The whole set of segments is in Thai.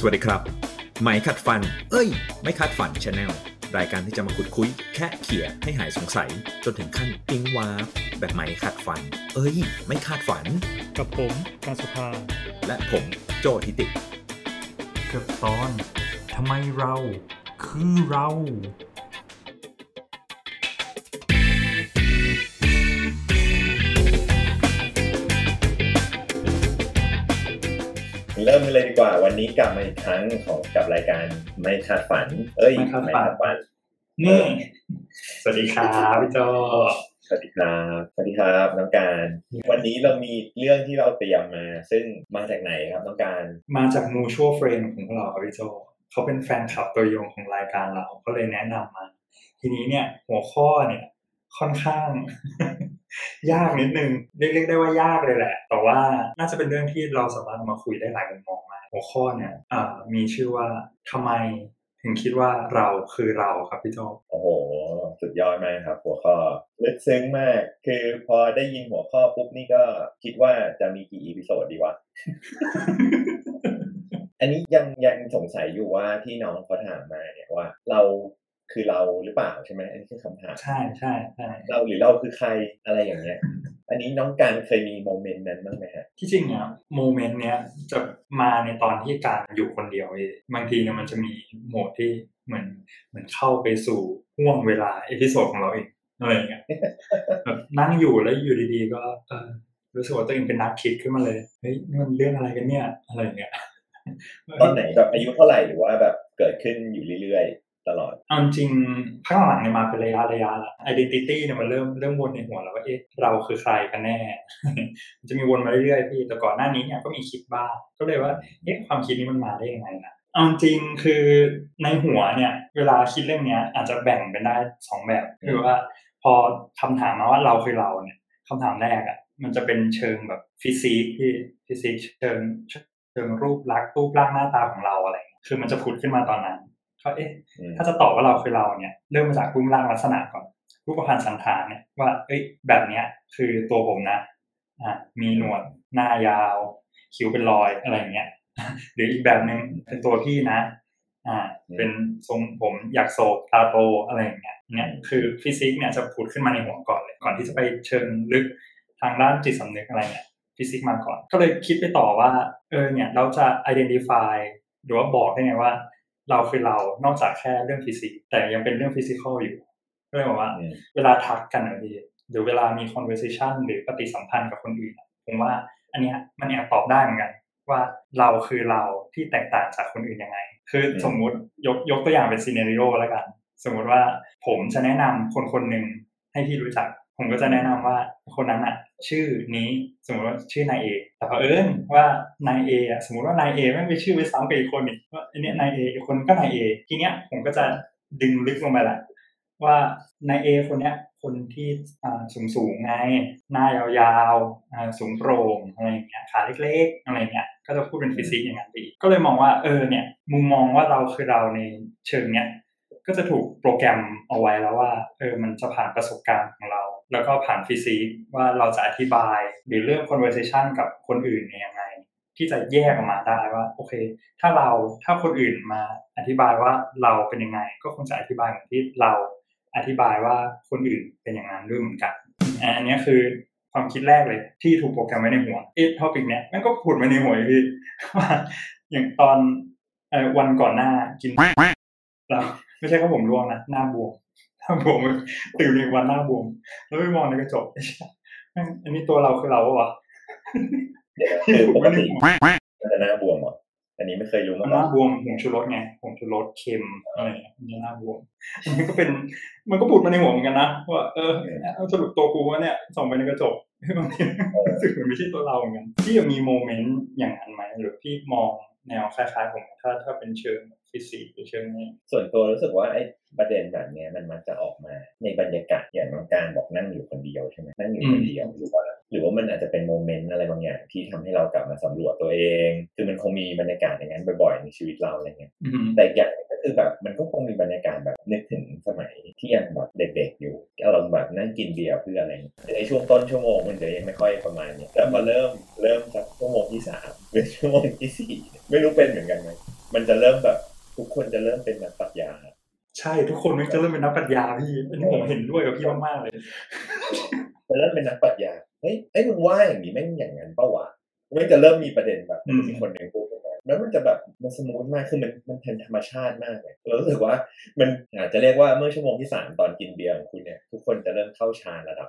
สวัสดีครับ ไม่ขัดฟัน เอ้ย ไม่คาดฝัน channel รายการที่จะมาขุดคุ้ย แค่เขี่ยให้หายสงสัย จนถึงขั้นปิ๊งวาร์ปแบบไม่ขัดฟัน เอ้ย ไม่คาดฝัน กับผมการสุภา และผมโจทิติ กับตอนทำไมเรา คือเรา เริ่มกันเลยดีกว่า วันนี้กลับมาอีกครั้งของกับรายการไม่คาดฝัน เอ้ยไม่คาดฝันฝัน นี่สวัสดีครับพี่โจสวัสดีครับสวัสดีครับน้องการ วันนี้เรามีเรื่องที่เราเตรียมมา ซึ่งมาจากไหนครับน้องการ มาจากมูชัวเฟรนของพวกเราครับพี่โจเขาเป็นแฟนคลับตัวยงของรายการเราก็เลยแนะนำมา ทีนี้เนี่ยหัวข้อเนี่ยค่อนข้าง ยากนิดนึงเรียกได้ว่ายากเลยแหละ แต่ว่าน่าจะเป็นเรื่องที่เราสามารถมาคุยได้หลายมุมมองมากหัวข้อเนี่ยมีชื่อว่าทำไมถึงคิดว่าเราคือเราครับพี่โจโอ้โห สุดยอดมากครับ หัวข้อลึกซึ้งมาก คือพอได้ยินหัวข้อปุ๊บนี่ก็คิดว่าจะมีกี่ episode ดีวะอันนี้ยังยังสงสัยอยู่ว่าที่น้องเขาถามมาเนี่ยว่า เรา คือเราหรือเปล่าใช่ไหมอันนี้คือคำถามใช่ใช่ใช่เราหรือเราคือใครอะไรอย่างเงี้ย อันนี้น้องการเคยมี moment นั้นบ้างไหมฮะที่จริงเนี่ย moment เนี้ยจะมาในตอนที่การอยู่คนเดียวเองบางทีเนี่ยมันจะมีโหมดที่เหมือนเหมือนเข้าไปสู่ห้วงเวลา episode ของเราเองอะไรอย่างเงี้ยแบบนั่งอยู่แล้วอยู่ดีๆก็เออรู้สึกว่าตัวเองเป็นนักคิดขึ้นมาเลยเฮ้ยนี่มันเรื่องอะไรกันเนี่ยอะไรอย่างเงี้ยตอนไหนแบบอายุเท่าไหร่หรือว่าแบบเกิดขึ้นอยู่เรื่อยๆ ตลอดเอาจริงข้างหลังเนี่ยมาเป็นระยะระยะละ identity เนี่ยมันเริ่มเริ่มวนในหัวแล้วว่าเอ๊ะเราคือใครกันแน่มันจะมีวนมาเรื่อยๆพี่แต่ก่อนหน้านี้เนี่ยก็มีคิดบ้างก็เลยว่าเอ๊ะความคิดนี้มันมาได้ยังไงนะเอาจริงคือในหัวเนี่ย เวลาคิดเรื่องเนี้ย อาจจะแบ่งเป็นได้สองแบบคือว่าพอคำถามมาว่าเราคือเราเนี่ยคำถามแรกอะมันจะเป็นเชิงแบบฟิสิกส์ที่ฟิสิกส์เชิงเชิงรูปลักษณ์รูปร่างหน้าตาของเราอะไรเงี้ยคือมันจะผุดขึ้นมาตอนนั้น ก็เอ๊ะอืมถ้าจะตอบว่าเราคือเราเนี่ยเริ่มมาจากรูปร่างลักษณะก่อน รูปพรรณสันฐานเนี่ยว่า เอ้ย แบบเนี้ยคือตัวผมนะอะมีหนวดหน้ายาว คิ้วเป็นรอยอะไรอย่างเงี้ยหรืออีกแบบหนึ่งเป็นตัวพี่นะ อ่า เป็นทรงผมอยากโศกตาโตอะไรอย่างเงี้ยเนี่ยคือฟิสิกส์เนี่ยจะผุดขึ้นมาในหัวก่อนเลยก่อนที่จะไปเชิงลึกทางด้านจิตสำนึกอะไรเนี่ยฟิสิกส์มาก่อน ก็เลยคิดไปต่อว่า เออเนี่ยเราจะ identify หรือว่าบอกได้ไงว่า เราคือเรานอกจากแค่เรื่องฟิสิกส์แต่ยังเป็นเรื่อง physical อยู่ก็เลยบอกว่าอืมเวลาทักกันนะพี่หรือเวลามี conversation หรือปฏิสัมพันธ์กับคนอื่นอะผมว่า อันเนี้ยมันแอบตอบได้เหมือนกัน ว่าเราคือเราที่แตกต่างจากคนอื่นยังไง คือสมมุติยกยกตัวอย่างเป็น scenario แล้วกัน สมมุติว่าผมจะแนะนำคนคนหนึ่งให้พี่รู้จัก ผมก็จะแนะนำว่าคนนั้นอะ ชื่อนี้สมมติว่าชื่อนายเอแต่เผอิญว่านายเออะสมมติว่านายเอไม่ไปชื่อไปซ้ำกับอีกคนอีกว่าอันนี้นายเออีกคนก็นายเอทีเนี้ยผมก็จะดึงลึกลงไปแหละว่านายเอคนเนี้ยคนที่อ่าสูงสูงไงหน้ายาวๆอ่าสูงโปร่งอะไรอย่างเงี้ยขาเล็กๆอะไรเงี้ยก็จะพูดเป็นฟิสิกส์อย่างนั้นไปอีกก็เลยมองว่าเออเนี่ยมุมมองว่าเราคือเราในเชิงเนี้ยก็จะถูกโปรแกรมเอาไว้แล้วว่าเออมันจะผ่านประสบการณ์ของเรา แล้วก็ผ่านฟิสิกส์ว่าเราจะอธิบายหรือเรื่อง conversation กับคนอื่นเนี่ยยังไง ที่จะแยกออกมาได้ว่าโอเค ถ้าเราถ้าคนอื่นมาอธิบายว่าเราเป็นยังไง ก็คงจะอธิบายเหมือนที่เราอธิบายว่าคนอื่นเป็นอย่างนั้นด้วยเหมือนกันอะอันเนี้ยคือความคิดแรกเลยที่ถูกโปรแกรมไว้ในหัวเอ๊ะ topic เนี้ยมันก็ผุดมาในหัวอยู่พี่ว่าอย่างตอนเอ่อวันก่อนหน้ากินเราไม่ใช่แค่ผมร่วงนะหน้าบวม หน้าบวมตื่นในวันหน้าบวมแล้วไปมองในกระจกไอ้เหี้ยแม่งอันนี้ตัวเราคือเราปะวะคือปกติมันจะหน้าบวมเหรออันนี้ไม่เคยรู้มาหก่อน้านบวมผงชูรสไงผงชูรสเค็มอะไรอย่างเงี้ยมันจะหน้าบวมมันก็เป็นมันก็ปุดมาในหัวเหมือนกันนะว่าเออเอาสรุปตัวกูว่าเนี่ยส่องไปในกระจกบางทีรู้สึกเหมือนไม่ใช่ตัวเราเหมือนกันพี่ยังมี moment อย่างนั้นไหมหรือพี่มองแนวคล้ายๆผมถ้าถ้าเป็นเชิง ฟิสิกส์หรือเชิงนี้ส่วนตัวรู้สึกว่าไอ้ประเด็นแบบเนี้ยมันมักจะออกมาในบรรยากาศอย่างน้องการบอกนั่งอยู่คนเดียวใช่ไหมนั่งอยู่คนเดียวหรือว่าหรือว่ามันอาจจะเป็น moment อะไรบางอย่างที่ทำให้เรากลับมาสำรวจตัวเอง คือมันคงมีบรรยากาศอย่างนั้นบ่อยๆในชีวิตเราอะไรเงี้ยอืมแต่อีกอย่างหนึ่งก็คือแบบมันก็คงมีบรรยากาศแบบนึกถึงสมัยที่ยังแบบเด็กๆอยู่อารมณ์แบบนั่งกินเบียร์เพื่อนอะไรเงี้ยแต่ในช่วงต้นชั่วโมงมันจะยังไม่ค่อยประมาณเนี้ยแต่พอเริ่มเริ่มสักชั่วโมงที่สามหรือชั่วโมงที่สี่ไม่รู้เป็นเหมือนกันไหมมันจะเริ่มแบบ ทุกคนจะเริ่มเป็นนักปรัชญาใช่ทุกคนมันจะเริ่มเป็นนักปรัชญาพี่อันนี้ผมเห็นด้วยกับพี่มากๆเลยจะเริ่มเป็นนักปรัชญาเฮ้ยไอ้ยมึงว่าอย่างนี้แม่งอย่างนั้นเปล่าวะมันจะเริ่มมีประเด็นแบบอืมมีคนหนึ่งพูดขึ้นมา แล้วมันจะแบบมัน smooth มากคือมันมันเป็นธรรมชาติมากเลยเรารู้สึกว่ามันอาจจะเรียกว่าเมื่อชั่วโมงที่สามตอนกินเบียร์ของคุณเนี่ยทุกคนจะเริ่มเข้าฌาระดับ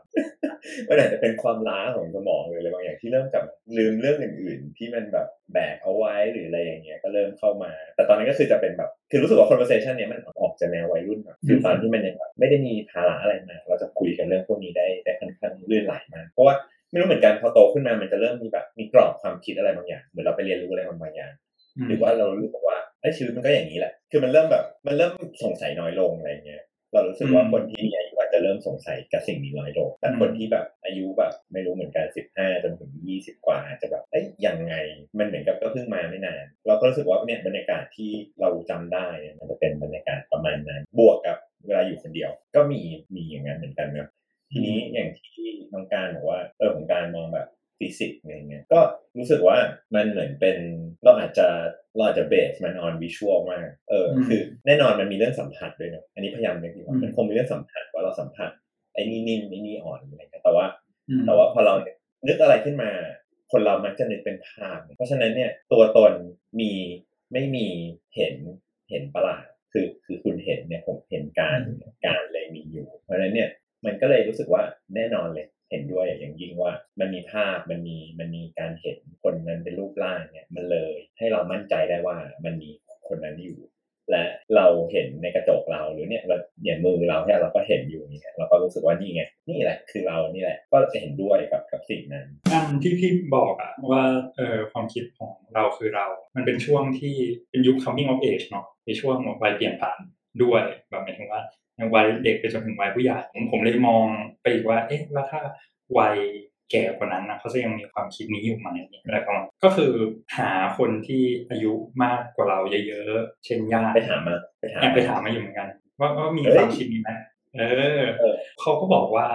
มันอาจจะเป็นความล้าของสมองหรืออะไรบางอย่างที่เริ่มกับลืมเรื่องอื่น ๆ ที่มันแบบแบกเอาไว้หรืออะไรอย่างเงี้ยก็เริ่มเข้ามา แต่ตอนนั้นก็คือจะเป็นแบบคือรู้สึกว่า conversation เนี้ยมันออกจากแนววัยรุ่นแบบคือตอนที่มันยังแบบไม่ได้มีภาระอะไรมาเราจะคุยกันเรื่องพวกนี้ได้ได้ค่อนข้างลื่นไหลมากเพราะว่าไม่รู้เหมือนกันพอโตขึ้นมามันจะเริ่มมีแบบมีกรอบความคิดอะไรบางอย่างเหมือนเราไปเรียนรู้อะไรบางอย่าง หรือว่าเรารู้สึกว่าไอ้ยชีวิตมันก็อย่างนี้แหละ คือมันเริ่มแบบ มันเริ่มสงสัยน้อยลงอะไรเงี้ย เรารู้สึกว่าอืมคนที่มีอายุอาจจะเริ่มสงสัยกับสิ่งนี้น้อยลง แต่อืมคนที่แบบอายุแบบไม่รู้เหมือนกันสิบห้าจนถึงยี่สิบกว่าอาจจะแบบ เอ้ยยังไง มันเหมือนกับก็เพิ่งมาไม่นาน เราก็รู้สึกว่าเนี่ยบรรยากาศที่เราจำได้เนี่ยมันจะเป็นบรรยากาศประมาณนั้น บวกกับเวลาอยู่คนเดียว ก็มีมีอย่างนั้นเหมือนกันเนอะทีนี้อย่างที่น้องการบอกว่าเออของการมองแบบ ฟิสิกส์อะไรเงี้ยก็รู้สึกว่ามันเหมือนเป็นเราอาจจะเราอาจจะเบสมันออนวิชวลมากเอออมคือแน่นอนมันมีเรื่องสัมผัสด้วยเนอะอันนี้พยายามนึกดีว่าอืมมันคงมีเรื่องสัมผัสว่าเราสัมผัสไอ้นี่นิ่มไอ้นี่อ่อนอะไรเงี้ยแต่ว่าอืมแต่ว่าพอเรานึกอะไรขึ้นมา คนเรามักจะนึกเป็นภาพ เพราะฉะนั้นเนี่ยตัวตนมีไม่มีเห็นเห็นประหลาดคือคือคุณเห็นเนี่ยผมเห็นการการเลยมีอยู่ เพราะฉะนั้นเนี่ยมันก็เลยรู้สึกว่าแน่นอนเลย เห็นด้วยอย่างยิ่งว่ามันมีภาพมันมีมันมีการเห็นคนนั้นเป็นรูปร่างเนี่ยมันเลย ให้เรามั่นใจได้ว่ามันมีคนนั้นอยู่และเราเห็นในกระจกเราหรือเนี่ยเราอย่างมือเราเนี่ยเราก็เห็นอยู่เนี่ยเราก็รู้สึกว่านี่ไงนี่แหละคือเรานี่แหละก็จะเห็นด้วยกับกับสิ่งนั้นอันที่พี่บอกอะว่าเออความคิดของเราคือเรา มันเป็นช่วงที่เป็นยุค coming of age เนาะในช่วงวัยเปลี่ยนผ่านด้วยแบบหมายถึงว่า ยังวัยเด็กไปจนถึงวัยผู้ใหญ่ผมผมเลยมองไปอีกว่า เอ๊ะแล้วถ้าวัยแก่กว่านั้นนะเขาจะยังมีความคิดนี้อยู่ไหมอะไรประมาณก็คือหาคนที่อายุมากกว่าเราเยอะๆ เช่นญาติไปถามมาไปถามแอบไปถามมาอยู่เหมือนกัน ว่าว่ามีเฮ้ยความคิดนี้ไหมเออเออเขาก็บอกว่า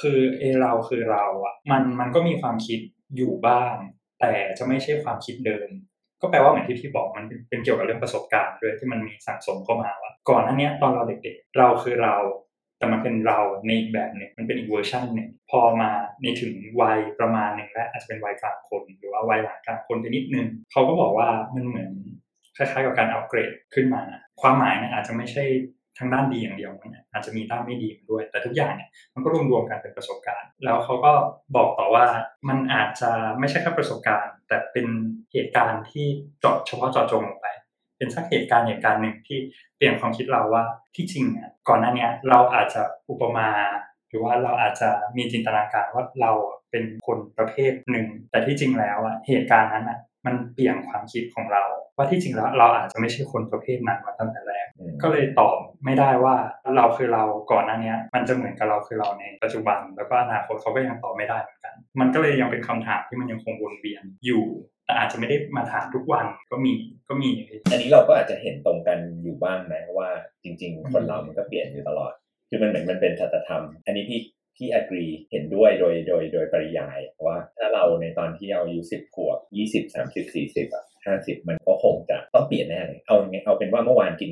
คือเอเราคือเราอะ มันมันก็มีความคิดอยู่บ้าง แต่จะไม่ใช่ความคิดเดิม ก็แปลว่าเหมือนที่พี่บอกมันเป็นเกี่ยวกับเรื่องประสบการณ์ด้วยที่มันมีสั่งสมเข้ามาว่าก่อนหน้าเนี้ยตอนเราเด็กๆ เราคือเรา แต่มันเป็นเราในอีกแบบหนึ่งมันเป็นอีกเวอร์ชันหนึ่งพอมาในถึงวัยประมาณหนึ่งแล้วอาจจะเป็นวัยกลางคน หรือว่าวัยหลังกลางคนไปนิดนึงเขาก็บอกว่ามันเหมือนคล้ายๆกับการอัปเกรดขึ้นมา ความหมายเนี่ยอาจจะไม่ใช่ทางด้านดีอย่างเดียวนอาจจะมีด้านไม่ดีมาด้วย แต่ทุกอย่างเนี่ยมันก็รวมๆกันเป็นประสบการณ์ แล้วเขาก็บอกต่อว่ามันอาจจะไม่ใช่แค่ประสบการณ์ แต่เป็น เหตุการณ์ที่เจาะเฉพาะเจาะจงลงไป เป็นสักเหตุการณ์เหตุการณ์หนึ่งที่เปลี่ยนความคิดเราว่าที่จริงอะก่อนหน้าเนี้ยเราอาจจะอุปมา หรือว่าเราอาจจะมีจินตนาการว่าเราเป็นคนประเภทหนึ่ง แต่ที่จริงแล้วอะเหตุการณ์นั้นอะมันเปลี่ยนความคิดของเรา ว่าที่จริงแล้วเราอาจจะไม่ใช่คนประเภทนั้นมาตั้งแต่แรกอืมก็เลยตอบไม่ได้ว่าเราคือเราก่อนหน้าเนี้ยมันจะเหมือนกับเราคือเราในปัจจุบัน แล้วก็อนาคตเขาก็ยังตอบไม่ได้เหมือนกัน มันก็เลยยังเป็นคำถามที่มันยังคงวนเวียนอยู่ แต่อาจจะไม่ได้มาถามทุกวันก็มีก็มี อันนี้เราก็อาจจะเห็นตรงกันอยู่บ้างนะว่าจริง ๆ คนเรามันก็เปลี่ยนอยู่ตลอด คือมันเหมือนมันเป็นสัจธรรม อันนี้พี่พี่อกรีเห็นด้วยโดยโดยโดยปริยายว่าถ้าเราในตอนที่เราอายุสิบขวบยี่สิบสามสิบสี่สิบอะห้าสิบมันก็คงจะต้องเปลี่ยนแน่เลยเอาไงเอาเป็นว่าเมื่อวานกิน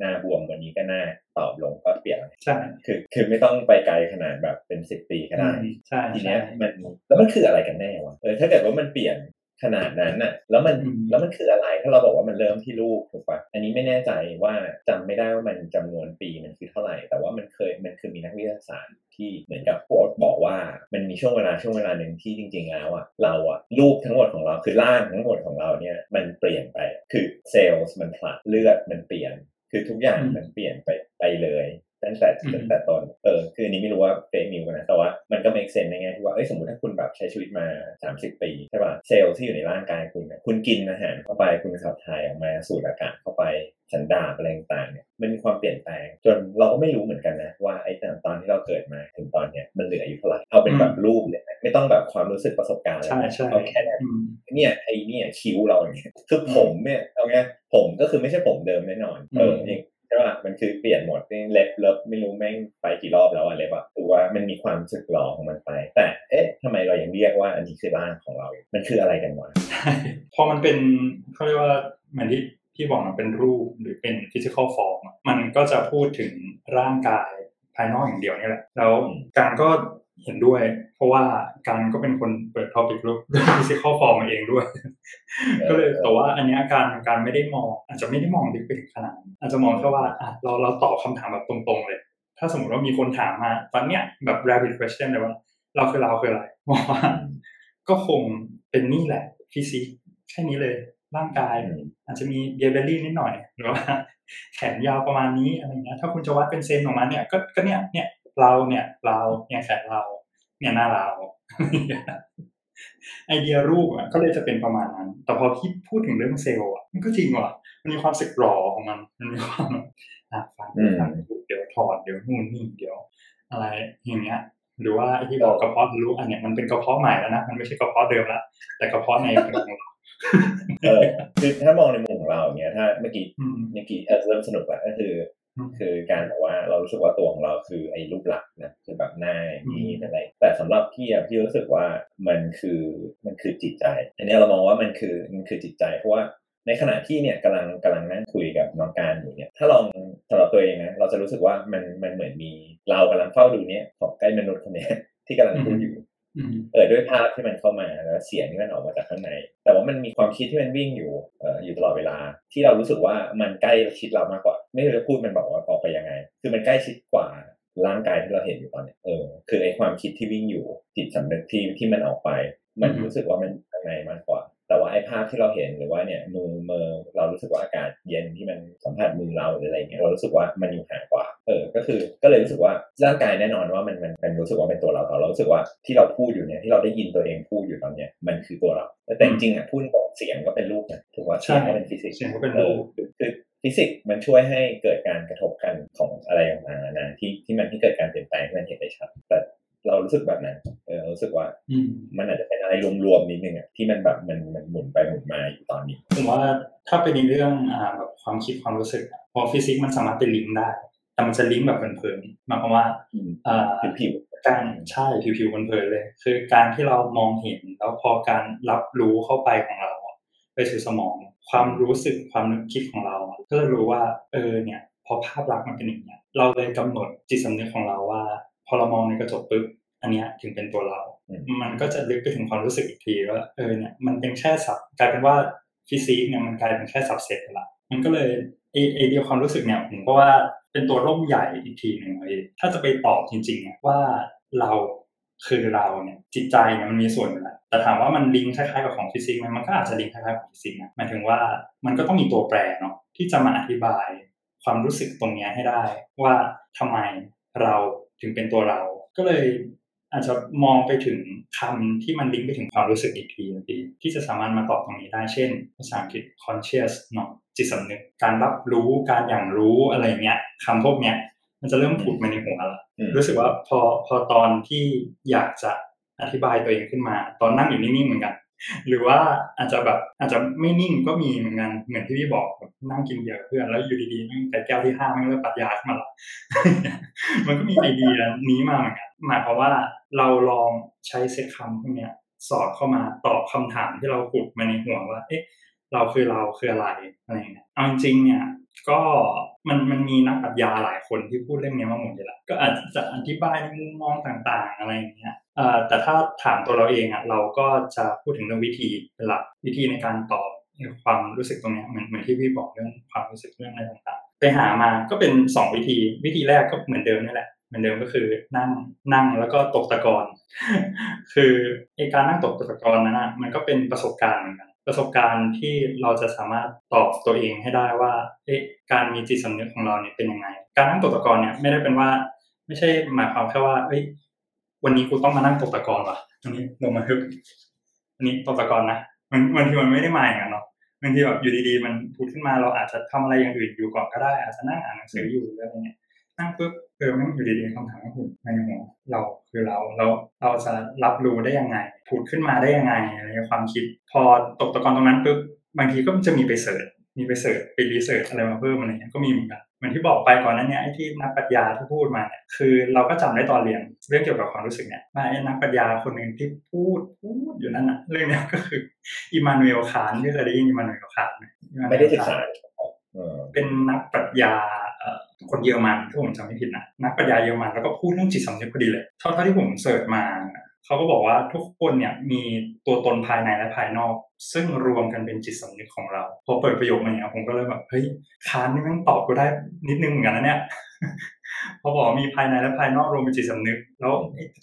หน้าบวมวันนี้ก็หน้าตอบลงก็เปลี่ยนใช่คือคือไม่ต้องไปไกลขนาดแบบเป็นสิบปีก็ได้ใช่ทีใช่เนี้ยมันแล้วมันคืออะไรกันแน่วะเออถ้าเกิดว่ามันเปลี่ยน ขนาดนั้นน่ะ แล้วมันอืมแล้วมันคืออะไร ถ้าเราบอกว่ามันเริ่มที่ลูกถูกปะอันนี้ไม่แน่ใจว่าจำไม่ได้ว่ามันจำนวนปีมันคือเท่าไหร่ แต่ว่ามันเคยมันคือมีนักวิทยาศาสตร์ที่เหมือนกับโพสต์บอกว่ามันมีช่วงเวลาช่วงเวลาหนึ่งที่จริง ๆ แล้วอะเราอะรูปทั้งหมดของเราคือร่างทั้งหมดของเราเนี่ยมันเปลี่ยนไปคือเซลล์มันผลัดเลือดมันเปลี่ยน คือทุกอย่างอืมมันเปลี่ยนไปไปเลย ตั้งแต่อืมตั้งแต่ต้นเออคืออันนี้ไม่รู้ว่าเฟซนิวนะแต่ว่ามันก็ make sense ในแง่ที่ว่าเอ้ยสมมติถ้าคุณแบบใช้ชีวิตมา 30 ปีใช่ป่ะเซลล์ที่อยู่ในร่างกายคุณเนี่ยคุณกินอาหารเข้าไปคุณขับถ่ายออกมาสูดอากาศเข้าไปสันดาปอะไรต่างๆเนี่ยมันมีความเปลี่ยนแปลง จนเราก็ไม่รู้เหมือนกันนะว่าไอ้ตอนที่เราเกิดมาถึงตอนเนี้ยมันเหลืออยู่เท่าไหร่เอาเป็นแบบรูปเลยนะไม่ต้องแบบความรู้สึกประสบการณ์อะไรใช่นะใช่เอาแค่นั้นอืมเนี่ยไอ้เนี่ยคิ้วเราอย่างเงี้ยคือผมเนี่ยเอาไงผมก็คือไม่ใช่ผมเดิมแน่นอนเอออืมจริง ใช่ป่ะมันคือเปลี่ยนหมดนี่เล็บเล็บไม่รู้แม่งไปกี่รอบแล้วอะเล็บอะตัวมันมีความสึกหรอของมันไป แต่เอ๊ะทำไมเรายังเรียกว่าอันนี้คือร่างของเรา มันคืออะไรกันวะพอมันเป็นเขาเรียกว่าเหมือนที่พี่บอกมันเป็นรูปหรือเป็น physical form มันก็จะพูดถึงร่างกายภายนอกอย่างเดียวนี่แหละ แล้วการก็ เห็นด้วย เพราะว่าการก็เป็นคนเปิด topic รูป physical form มาเองด้วย ก็เลยแต่ว่าอันเนี้ยการการไม่ได้มอง อาจจะไม่ได้มองลึกไปถึงขนาดนั้นอาจจะมองแค่ว่าอะเราเราตอบคำถามแบบตรงๆเลย ถ้าสมมติว่ามีคนถามมา ตอนเนี้ยแบบ rapid question เลยว่า เราคือเราคืออะไรบอกว่าก็คงเป็นนี่แหละฟิสิกส์แค่นี้เลยร่างกาย อาจจะมี beer belly นิดหน่อยหรือว่าแขนยาวประมาณนี้อะไรเงี้ยถ้าคุณจะวัดเป็นเซนออกมาเนี่ยก็ก็เนี่ยเนี่ย เราเนี่ยเราเนี่ยแขนเรา เนี่ยหน้าเราไอเดียรูปอะก็เลยจะเป็นประมาณนั้น แต่พอพี่พูดถึงเรื่องเซลล์อะมันก็จริงว่ะ มันมีความสึกหรอของมัน มันมีความอะฟังฟังเดี๋ยวถอดเดี๋ยวนู่นนี่เดี๋ยว อะไรอย่างเงี้ย หรือว่าไอที่บอกกระเพาะทะลุอันเนี้ยมันเป็นกระเพาะใหม่แล้วนะ มันไม่ใช่กระเพาะเดิมละ แต่กระเพาะในเป็นของเราเออคือถ้ามองในมุมของเราอย่างเงี้ยถ้าเมื่อกี้อืมเมื่อกี้เออเริ่มสนุกแล้วก็คืออืม คือการบอกว่าเรารู้สึกว่าตัวของเราคือไอ้รูปหลักนะคือแบบหน้านี้อะไร แต่สำหรับพี่อะพี่รู้สึกว่ามันคือมันคือจิตใจ อันนี้เรามองว่ามันคือมันคือจิตใจเพราะว่าในขณะที่เนี่ยกำลังกำลังนั่งคุยกับน้องการอยู่เนี่ย ถ้าลองสำหรับตัวเองนะเราจะรู้สึกว่ามันมันเหมือนมีเรากำลังเฝ้าดูเนี่ยของใกล้มนุษย์คนนี้ที่กำลังพูดอยู่ เออด้วยภาพที่มันเข้ามาแล้วเสียงที่มันออกมาจากข้างใน แต่ว่ามันมีความคิดที่มันวิ่งอยู่เอ่ออยู่ตลอดเวลา ที่เรารู้สึกว่ามันใกล้ชิดเรามากกว่า ไม่รู้จะพูดมันบอกว่าออกไปยังไง คือมันใกล้ชิดกว่าร่างกายที่เราเห็นอยู่ตอนเนี้ยเออคือไอ้ความคิดที่วิ่งอยู่จิตสำนึกที่ที่มันออกไป มันรู้สึกว่ามันข้างในมากกว่าแต่ว่า ไอ้ภาพที่เราเห็นหรือว่าเนี่ยมือมือเรารู้สึกว่าอากาศเย็นที่มันสัมผัสมือเราหรืออะไรเงี้ยเรารู้สึกว่ามันอยู่ห่างกว่าเออก็คือก็เลยรู้สึกว่าร่างกายแน่นอนว่ามันมันมันรู้สึกว่าเป็นตัวเราแต่เรารู้สึกว่าที่เราพูดอยู่เนี่ยที่เราได้ยินตัวเองพูดอยู่ตอนเนี้ยมันคือตัวเราแต่จริงๆอะพูดตรงเสียงก็เป็นรูปนะถือว่าเสียงก็เป็นฟิสิกส์เสียงก็เป็นรูปออคือฟิสิกส์มันช่วยให้เกิดการกระทบกันของอะไรต่างๆนานาที่ที่มันที่เกิดการเปลี่ยนแปลงที่มันเห็นได้ชัดแต่ เรารู้สึกแบบนั้นเออเรารู้สึกว่าอืมมันอาจจะเป็นอะไรรวมๆนิดนึงอะที่มันแบบมันมันหมุนไปหมุนมาอยู่ตอนนี้ผมว่าถ้าเป็นในเรื่องอ่าแบบความคิดความรู้สึกอะพอฟิสิกส์มันสามารถเป็นลิงก์ได้ แต่มันจะลิงก์แบบเพลินๆหมายความว่าอ่าผิวการใช่ผิวๆเพลินๆเลย คือการที่เรามองเห็นแล้วพอการรับรู้เข้าไปของเราอะไปสู่สมองความรู้สึกความนึกคิดของเราอะก็จะรู้ว่าเออเนี่ยพอภาพลักษณ์มันเป็นอย่างเงี้ยเราเลยกำหนดจิตสำนึกของเราว่า พอเรามองในกระจกปุ๊บ อันเนี้ยถึงเป็นตัวเรา มันก็จะลึกไปถึงความรู้สึกอีกทีว่าเออเนี่ยมันเป็นแค่ sub กลายเป็นว่าฟิสิกส์เนี่ยมันกลายเป็นแค่ subset ไปละมันก็เลยไอไอเดียความรู้สึกเนี่ยผมก็ว่าเป็นตัวร่มใหญ่อีกทีหนึ่งเลยถ้าจะไปตอบจริงๆอะว่าเราคือเราเนี่ยจิตใจเนี่ยมันมีส่วนอยู่แล้วแต่ถามว่ามันลิงก์คล้ายๆกับของฟิสิกส์ไหมมันก็อาจจะลิงก์คล้ายๆกับฟิสิกส์นะหมายถึงว่ามันก็ต้องมีตัวแปรเนาะที่จะมาอธิบายความรู้สึกตรงเนี้ยให้ได้ ว่าทำไมเราถึงเป็นตัวเรา ก็เลย อาจจะมองไปถึงคำที่มันลิงก์ไปถึงความรู้สึกอีกทีนึงที่ที่จะสามารถมาตอบตรงนี้ได้เช่น ภาษาอังกฤษ conscious เนาะจิตสำนึก การรับรู้การหยั่งรู้อะไรเงี้ยคำพวกเนี้ยมันจะเริ่มผุดมาในหัวละอืมรู้สึกว่าพอพอตอนที่อยากจะอธิบายตัวเองขึ้นมา ตอนนั่งอยู่นิ่งๆเหมือนกัน หรือว่าอาจจะแบบอาจจะไม่นิ่งก็มีเหมือนกันเหมือนที่พี่บอกแบบนั่งกินเบียร์เพื่อนแล้วอยู่ดีๆแม่งแต่แก้วที่ห้าแม่งเริ่มปัดยาขึ้นมาละมันก็มีไอเดียนี้มาเหมือนกันหมายความว่าเราลองใช้เซตคำพวกเนี้ยสอดเข้ามาตอบคำถามที่เราผุดมาในหัวว่า เอ๊ะ เราคือเราคืออะไรอะไรอย่างเงี้ยเอาจริงเนี่ย ก็มันมันมีนักปรัชญาหลายคนที่พูดเรื่องนี้มาหมดเลยละก็อาจจะอธิบายในมุมมองต่างๆ อะไรอย่างเงี้ยเออแต่ถ้าถามตัวเราเองอะเราก็จะพูดถึงเรื่องวิธีเป็นหลักวิธีในการตอบความรู้สึกตรงนี้เหมือนเหมือนที่พี่บอกเรื่องความรู้สึกเรื่องอะไรต่างๆ ไปหามาก็เป็นสองวิธี วิธีแรกก็เหมือนเดิมนี่แหละเหมือนเดิมก็คือนั่งนั่งแล้วก็ตกตะกอนคือไอการนั่งตกตะกอนนั้นอะมันก็เป็นประสบการณ์เหมือนกัน ประสบการณ์ที่เราจะสามารถตอบตัวเองให้ได้ว่าเอ๊ะการมีจิตสำนึกของเราเนี่ยเป็นยังไง การนั่งตกตะกอนเนี่ยไม่ได้เป็นว่า ไม่ใช่หมายความแค่ว่า เอ้ย วันนี้กูต้องมานั่งตกตะกอนว่ะวันนี้ลงมาฮึบวันนี้ตกตะกอนนะมันบางทีมันไม่ได้มาอย่างนั้นเนาะบางทีแบบอยู่ดีๆ มันพูดขึ้นมาเราอาจจะทำอะไรอย่างอื่นอยู่ก่อนก็ได้ อาจจะนั่งอ่านหนังสืออยู่อะไรเงี้ยนั่งปุ๊บ เออแม่งอยู่ดีๆคำถามก็ผุดมาในหัวเราคือเราแล้วเราจะรับรู้ได้ยังไงผุดขึ้นมาได้ยังไงอะไรเงี้ยความคิด พอตกตะกอนตรงนั้นปุ๊บบางทีก็จะมีไป search มีไป search ไป research อะไรมาเพิ่มอะไรเงี้ยก็มีเหมือนกันเหมือนที่บอกไปก่อนนั้นเนี่ยไอ้ที่นักปรัชญาที่พูดมาเนี่ยคือเราก็จำได้ตอนเรียนเรื่องเกี่ยวกับความรู้สึกเนี่ยว่าไอ้นักปรัชญาคนหนึ่งที่พูดพูดอยู่นั่นน่ะเรื่องเนี้ยก็คืออิมมานูเอลคานต์ที่เคยได้ยินอิมมานูเอลคานต์ไหมไม่ได้ศึกษาเออเป็นนักปรัชญาเอ่อ คนเยอรมันถ้าผมจำไม่ผิดนะนักปรัชญาเยอรมันแล้วก็พูดเรื่องจิตสำนึกพอดีเลยเท่าที่ผมเสิร์ชมาเขาก็บอกว่าทุกคนเนี่ยมีตัวตนภายในและภายนอก ซึ่งรวมกันเป็นจิตสำนึกของเรา พอเปิดประโยคมาเนี่ยผมก็เลยแบบเฮ้ยคานนี่ม่งตอบกูได้นิดนึงเหมือนกันนะเนี่ยพอบอกมีภายในและภายนอกรวมเป็นจิตสำนึก แล้ว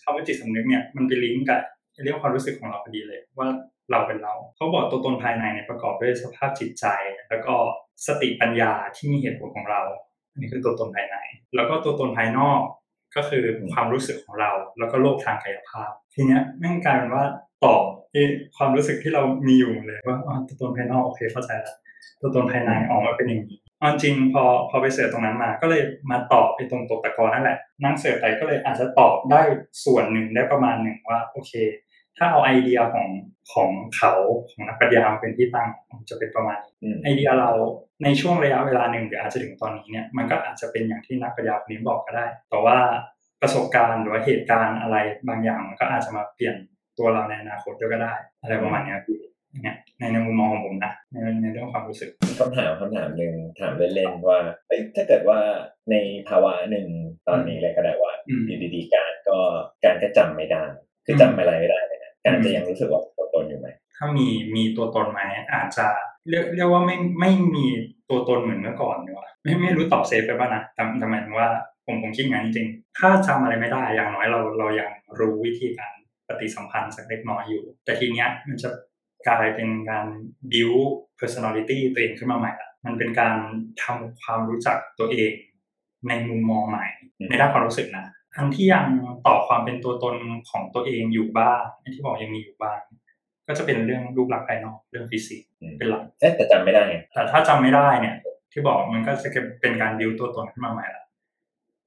คำว่าจิตสำนึกเนี่ยมันไปลิงก์กับเรื่องความรู้สึกของเราพอดีเลยว่าเราเป็นเรา เขาบอกตัวตนภายในเนี่ยประกอบด้วยสภาพจิตใจ แล้วก็สติปัญญาที่มีเหตุผลของเรา อันนี้คือตัวตนภายใน แล้วก็ตัวตนภายนอกก็คือความรู้สึกของเรา แล้วก็โลกทางกายภาพ ทีเนี้ยแม่งกลายเป็นว่าตอบที่ความรู้สึกที่เรามีอยู่เลยว่าอ๋อตัวตนภายนอกโอเคเข้าใจแล้วตัวตนภายในออกมาเป็นอย่างนี้เอาจริงพอพอไปเสิร์ชตรงนั้นมา ก็เลยมาตอบไอ้ตรงตัวตะกอนนั่นแหละนั่งเสิร์ชไปก็เลยอาจจะตอบได้ส่วนหนึ่งได้ประมาณหนึ่งว่าโอเค ถ้าเอาไอเดียของของเขาของนักปรัชญามาเป็นที่ตั้งมันจะเป็นประมาณนี้อืมไอเดียเรา ในช่วงระยะเวลาหนึ่งหรืออาจจะถึงตอนนี้เนี่ยมันก็อาจจะเป็นอย่างที่นักปรัชญาคนนี้บอกก็ได้ แต่ว่าประสบการณ์หรือว่าเหตุการณ์อะไรบางอย่างมันก็อาจจะมาเปลี่ยนตัวเราในอนาคตด้วยก็ได้ อะไรประมาณเนี้ยพี่เนี่ยในในมุมมองของผมนะในในเรื่องความรู้สึกมีคำถามคำถามหนึ่งถามเล่นๆว่าเอ้ยถ้าเกิดว่าในภาวะหนึ่งตอนนี้เลยก็ได้ว่าอืมอยู่ดีๆกานต์ก็กานต์ก็จำไม่ได้คือจำอะไรไม่ได้เลยนะกานต์อืมจะยังรู้สึกว่าตัวตนอยู่ไหมถ้ามีมีตัวตนไหมอาจจะ เรียกเรียกว่าไม่ไม่มีตัวตนเหมือนเมื่อก่อนดีกว่าไม่ไม่รู้ตอบ safe ไปป่ะนะแต่แต่หมายถึงว่าผมผมคิดอย่างนั้นจริงถ้าจำอะไรไม่ได้อย่างน้อยเราเรายังรู้วิธีการปฏิสัมพันธ์สักเล็กน้อยอยู่ แต่ทีเนี้ยมันจะกลายเป็นการ build personality ตัวเองขึ้นมาใหม่ละมันเป็นการทำความรู้จักตัวเอง ในมุมมองใหม่ ในด้านความรู้สึกนะอันที่ยังต่อความเป็นตัวตนของตัวเองอยู่บ้างที่บอกยังมีอยู่บ้าง ก็จะเป็นเรื่องรูปลักษณ์ภายนอกเรื่องฟิสิกส์อืมเป็นหลักเอ๊ะแต่จำไม่ได้ไงแต่ถ้าจำไม่ได้เนี่ย ที่บอกมันก็จะเป็นการดิวตัวตนขึ้นมาใหม่ละ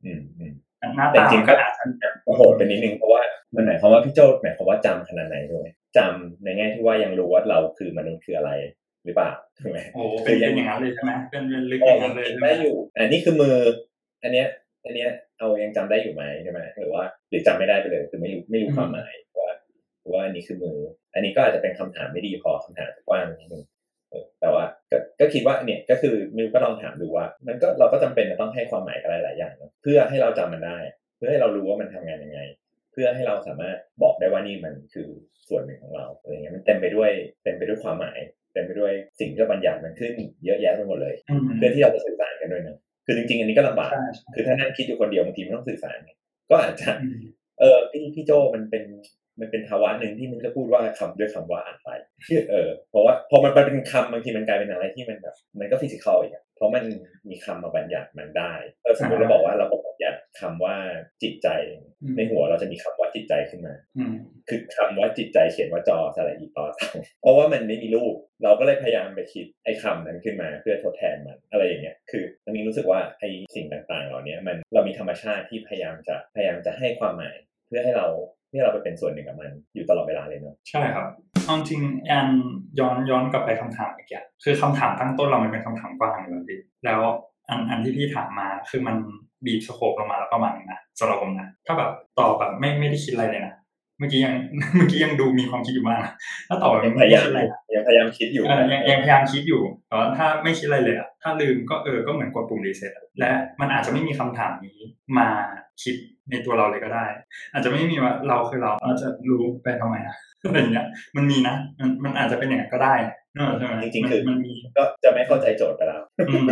อืมอืมหน้าแต่ตาจริงมันก็ก็อาจจะโอ้โหเป็นนิดนึงเพราะว่ามันหมายความว่าพี่โจหมายความว่าจำขนาดไหนด้วยจำในแง่ที่ว่ายังรู้ว่าเราคือมนุษย์คืออะไรหรือเปล่าถูกไหมโอ้โหเป็นเป็นอย่างนั้นเลยใช่ไหมเป็นเป็นลึกเอออย่างนั้นเลยจำใช่ไหมได้อยู่อันนี้คือมือ อันเนี้ยอันเนี้ยเอายังจำได้อยู่ไหมใช่ไหมหรือว่าหรือจำไม่ได้ไปเลยคือไม่รู้ไม่รู้ความหมาย ว่าว่าอันนี้คือมือ อันนี้ก็อาจจะเป็นคำถามไม่ดีพอคำถามกว้างนิดนึงเออแต่ว่าก็ก็คิดว่าเนี่ยก็คือมิวก็ลองถามดูว่า มันก็เราก็จำเป็นจะต้องให้ความหมายกับหลายๆอย่างเนอะเพื่อให้เราจำมันได้ เพื่อให้เรารู้ว่ามันทำงานยังไง เพื่อให้เราสามารถบอกได้ว่านี่มันคือส่วนหนึ่งของเราอะไรเงี้ยมันเต็มไปด้วยเต็มไปด้วยความหมายเต็มไปด้วยสิ่งที่เราบัญญัติมันขึ้นเยอะแยะไปหมดเลยอืมเพื่อที่เราจะสื่อสารกันด้วยนะคือจริงๆ อันนี้ก็ลำบากใช่ใช่คือถ้านั่งคิดอยู่คนเดียวบางทีไม่ต้องสื่อสารไงก็อาจจะอืมเออพี่พี่โจมันเป็น มันเป็นภาวะหนึ่งที่มันจะพูดว่าคำด้วยคำว่าอ่านไปเออเพราะว่าพอมันเป็นคำบางทีมันกลายเป็นอะไรที่มันแบบมันก็ฟิสิกอลอีกอะเพราะมันมีคำมาบัญญัติมันได้เออสมมติเราบอกว่าเราบอกบัญญัติคำว่าจิตใจ ในหัวเราจะมีคำว่าจิตใจขึ้นมาอืมคือคำว่าจิตใจเขียนว่าจอสระอีต่อเต่าเพราะว่ามันไม่มีรูป เราก็เลยพยายามไปคิดไอ้คำนั้นขึ้นมาเพื่อทดแทนมันอะไรอย่างเงี้ยคือตอนนี้รู้สึกว่าไอ้สิ่งต่างๆ เหล่านี้มันเรามีธรรมชาติที่พยายามจะพยายามจะให้ความหมาย เพื่อให้เรา นี่เราไปเป็นส่วนหนึ่งกับมันอยู่ตลอดเวลาเลยเนาะใช่ครับเอาจริงแอนย้อนย้อนกลับไปคำถามเมื่อกี้คือคำถามตั้งต้นเรามันเป็นคำถามกว้างเลยพี่แล้วอันอันที่พี่ถามมาคือมันบีบสโคปลงมาแล้วประมาณนึงนะสำหรับผมนะถ้าแบบตอบแบบไม่ไม่ได้คิดอะไรเลยนะ เมื่อกี้ยังเมื่อกี้ยังดูมีความคิดอยู่บ้างนะถ้าตอบแบบยังพไม่ยาได้ยามคิดอะไรนะยังพยายามคิดอยู่เออยังยังพยายามคิดอยู่แต่ว่าถ้าไม่คิดอะไรเลยอะถ้าลืมก็เออก็เหมือนกดปุ่มรีเซ็ตและมันอาจจะไม่มีคำถามนี้มาคิดในตัวเราเลยก็ได้ อาจจะไม่มีว่าเราคือเราอาจจะรู้ไปทำไมอะอะไรอย่างเงี้ยมันมีนะมันมันอาจจะเป็นอย่างนั้นก็ได้เนอะใช่ไหมจริงๆมันคือมันมีก็จะไม่เข้าใจโจทย์ไปแล้วอืม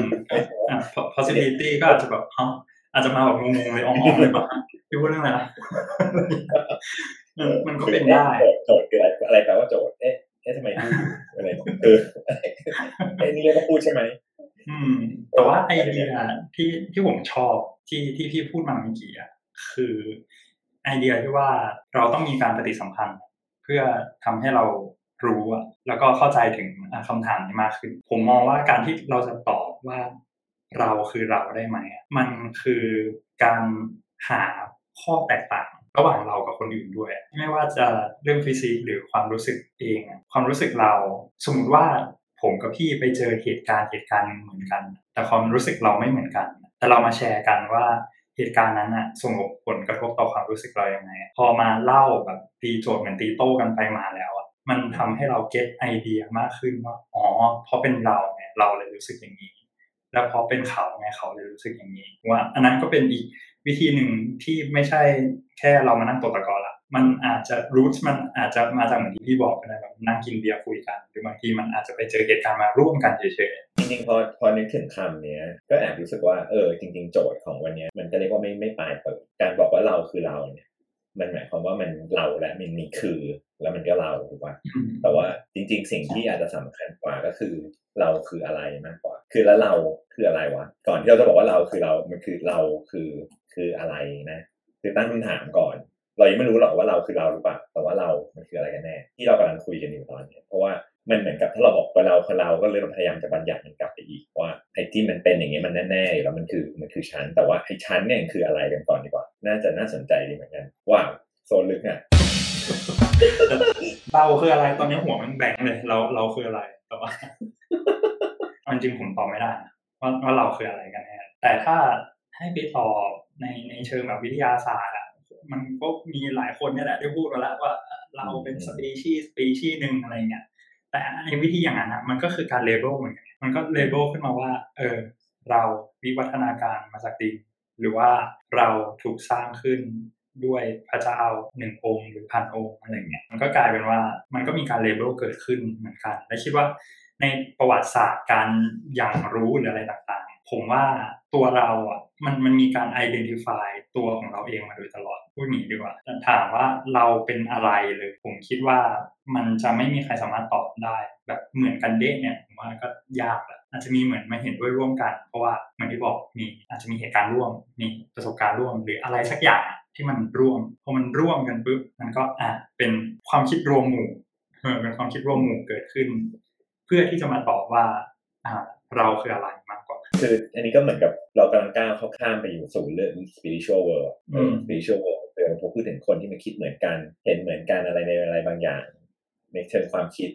อะ possibility ก็อาจจะแบบฮะอาจจะมาแบบงงๆเลยอ๋องๆเลยป่ะพี่พูดเรื่องอะไรนะ มันมันก็เป็นได้โจทย์โจทย์คืออะไรอะไรแปลว่าโจทย์เอ๊ะเอ๊ะทำไมพูดอะไรคือเอ๊ะนี่เรียกว่าพูดใช่ไหมอืม แต่ว่าไอเดียที่ที่ผมชอบที่ที่พี่พูดมาเมื่อกี้อะคือไอเดียที่ว่าเราต้องมีการปฏิสัมพันธ์ เพื่อทำให้เรารู้อะแล้วก็เข้าใจถึงอะคำถามนี้มากขึ้น ผมมองว่าการที่เราจะตอบว่าเราคือเราได้ไหมอะมันคือการหาข้อแตกต่าง ระหว่างเรากับคนอื่นด้วย ไม่ว่าจะเรื่องฟิสิกส์หรือความรู้สึกเอง ความรู้สึกเราสมมติว่าผมกับพี่ไปเจอเหตุการณ์เหตุการณ์หนึ่งเหมือนกัน แต่ความรู้สึกเราไม่เหมือนกัน แต่เรามาแชร์กันว่าเหตุการณ์นั้นอะส่งผลกระทบต่อความรู้สึกเรายังไงพอมาเล่าแบบตีโจทย์เหมือนตีโต้กันไปมาแล้วอะมันทำให้เราเก็ตไอเดียมากขึ้นว่าอ๋อเพราะเป็นเราไงเราเลยรู้สึกอย่างนี้ แล้วเพราะเป็นเขาไงเขาเลยรู้สึกอย่างนี้ ว่า อันนั้นก็เป็นอีก วิธีหนึ่งที่ไม่ใช่แค่เรามานั่งตกตะกอนละมันอาจจะรูทมันอาจจะมาจากเหมือนที่พี่บอกก็ได้แบบนั่งกินเบียร์คุยกัน หรือบางทีมันอาจจะไปเจอเหตุการณ์มาร่วมกันเฉยๆจริงๆพอพอนึกถึงคำเนี้ยก็แอบรู้สึกว่าเออจริง ๆ โจทย์ของวันเนี้ยมันก็เรียกว่าไม่ไม่ปลายเปิดการบอกว่าเราคือเราเนี่ย มันหมายความว่ามันเราและมันมีคือ แล้วมันก็เราถูกป่ะแต่ว่าจริง ๆ สิ่งที่อาจจะสำคัญกว่าก็คือ เราคืออะไรมากกว่า คือแล้วเราคืออะไรวะ ก่อนที่เราจะบอกว่าเราคือเรา มันคือเราคือคืออะไรนะ คือตั้งคำถามก่อน เรายังไม่รู้หรอกว่าเราคือเราหรือเปล่า แต่ว่าเรา มันคืออะไรกันแน่ ที่เรากำลังคุยกันอยู่ตอนนี้ เพราะว่ามันเหมือนกับถ้าเราบอกว่าเราคือเราก็เลยพยายามจะบัญญัติมันกลับไปอีกว่าไอ้ที่มันเป็นอย่างนี้มันแน่ๆแล้วมันคือมันคือชั้น แต่ว่าไอ้ชั้นเนี่ยคืออะไรกันก่อนดีกว่า น่าจะน่าสนใจดีเหมือนกันว้าวโซนลึกอะเราคืออะไรตอนนี้หัวมันแบงเลย เราเราคืออะไรแต่ว่า จริงผมตอบไม่ได้นะว่าว่าเราคืออะไรกันแน่แต่ถ้าให้ไปตอบในในเชิงแบบวิทยาศาสตร์อะมันก็มีหลายคนเนี่ยแหละที่พูดมาแล้วว่าเราเป็นสปีชีส์สปีชีส์หนึ่งอะไรเงี้ยแต่ในวิธีอย่างนั้นนะมันก็คือการ label เหมือนกันมันก็ label ขึ้นมาว่า เออ เราวิวัฒนาการมาจากดินหรือว่าเราถูกสร้างขึ้นด้วยพระเจ้าหนึ่งองค์หรือพันองค์อะไรเงี้ยมันก็กลายเป็นว่ามันก็มีการ label เกิดขึ้นเหมือนกัน และคิดว่า ในประวัติศาสตร์การหยั่งรู้หรืออะไรต่างๆ ผมว่าตัวเราอะมันมันมีการ identify ตัวของเราเองมาโดยตลอดพูดนี้ดีกว่าแต่ถามว่าเราเป็นอะไรเลย ผมคิดว่ามันจะไม่มีใครสามารถตอบได้ แบบเหมือนกันเด้เนี่ยผมว่าก็ยากแหละอาจจะมีเหมือนมาเห็นด้วยร่วมกัน เพราะว่าเหมือนที่บอกมีอาจจะมีเหตุการณ์ร่วมมีประสบการณ์ร่วมหรืออะไรสักอย่างที่มันร่วมพอมันร่วมกันปุ๊บมันก็อะเป็นความคิดรวมหมู่เออเป็นความคิดรวมหมู่เกิดขึ้น เพื่อที่จะมาตอบว่าอ่าเราคืออะไรมากกว่า คืออันนี้ก็เหมือนกับเรากำลังก้าวเข้าข้ามไปอยู่สู่เรื่อง spiritual world เออม spiritual world คือพอพูดถึงคนที่มาคิดเหมือนกัน เห็นเหมือนกันอะไรในอะไรบางอย่าง ในเชิงความคิด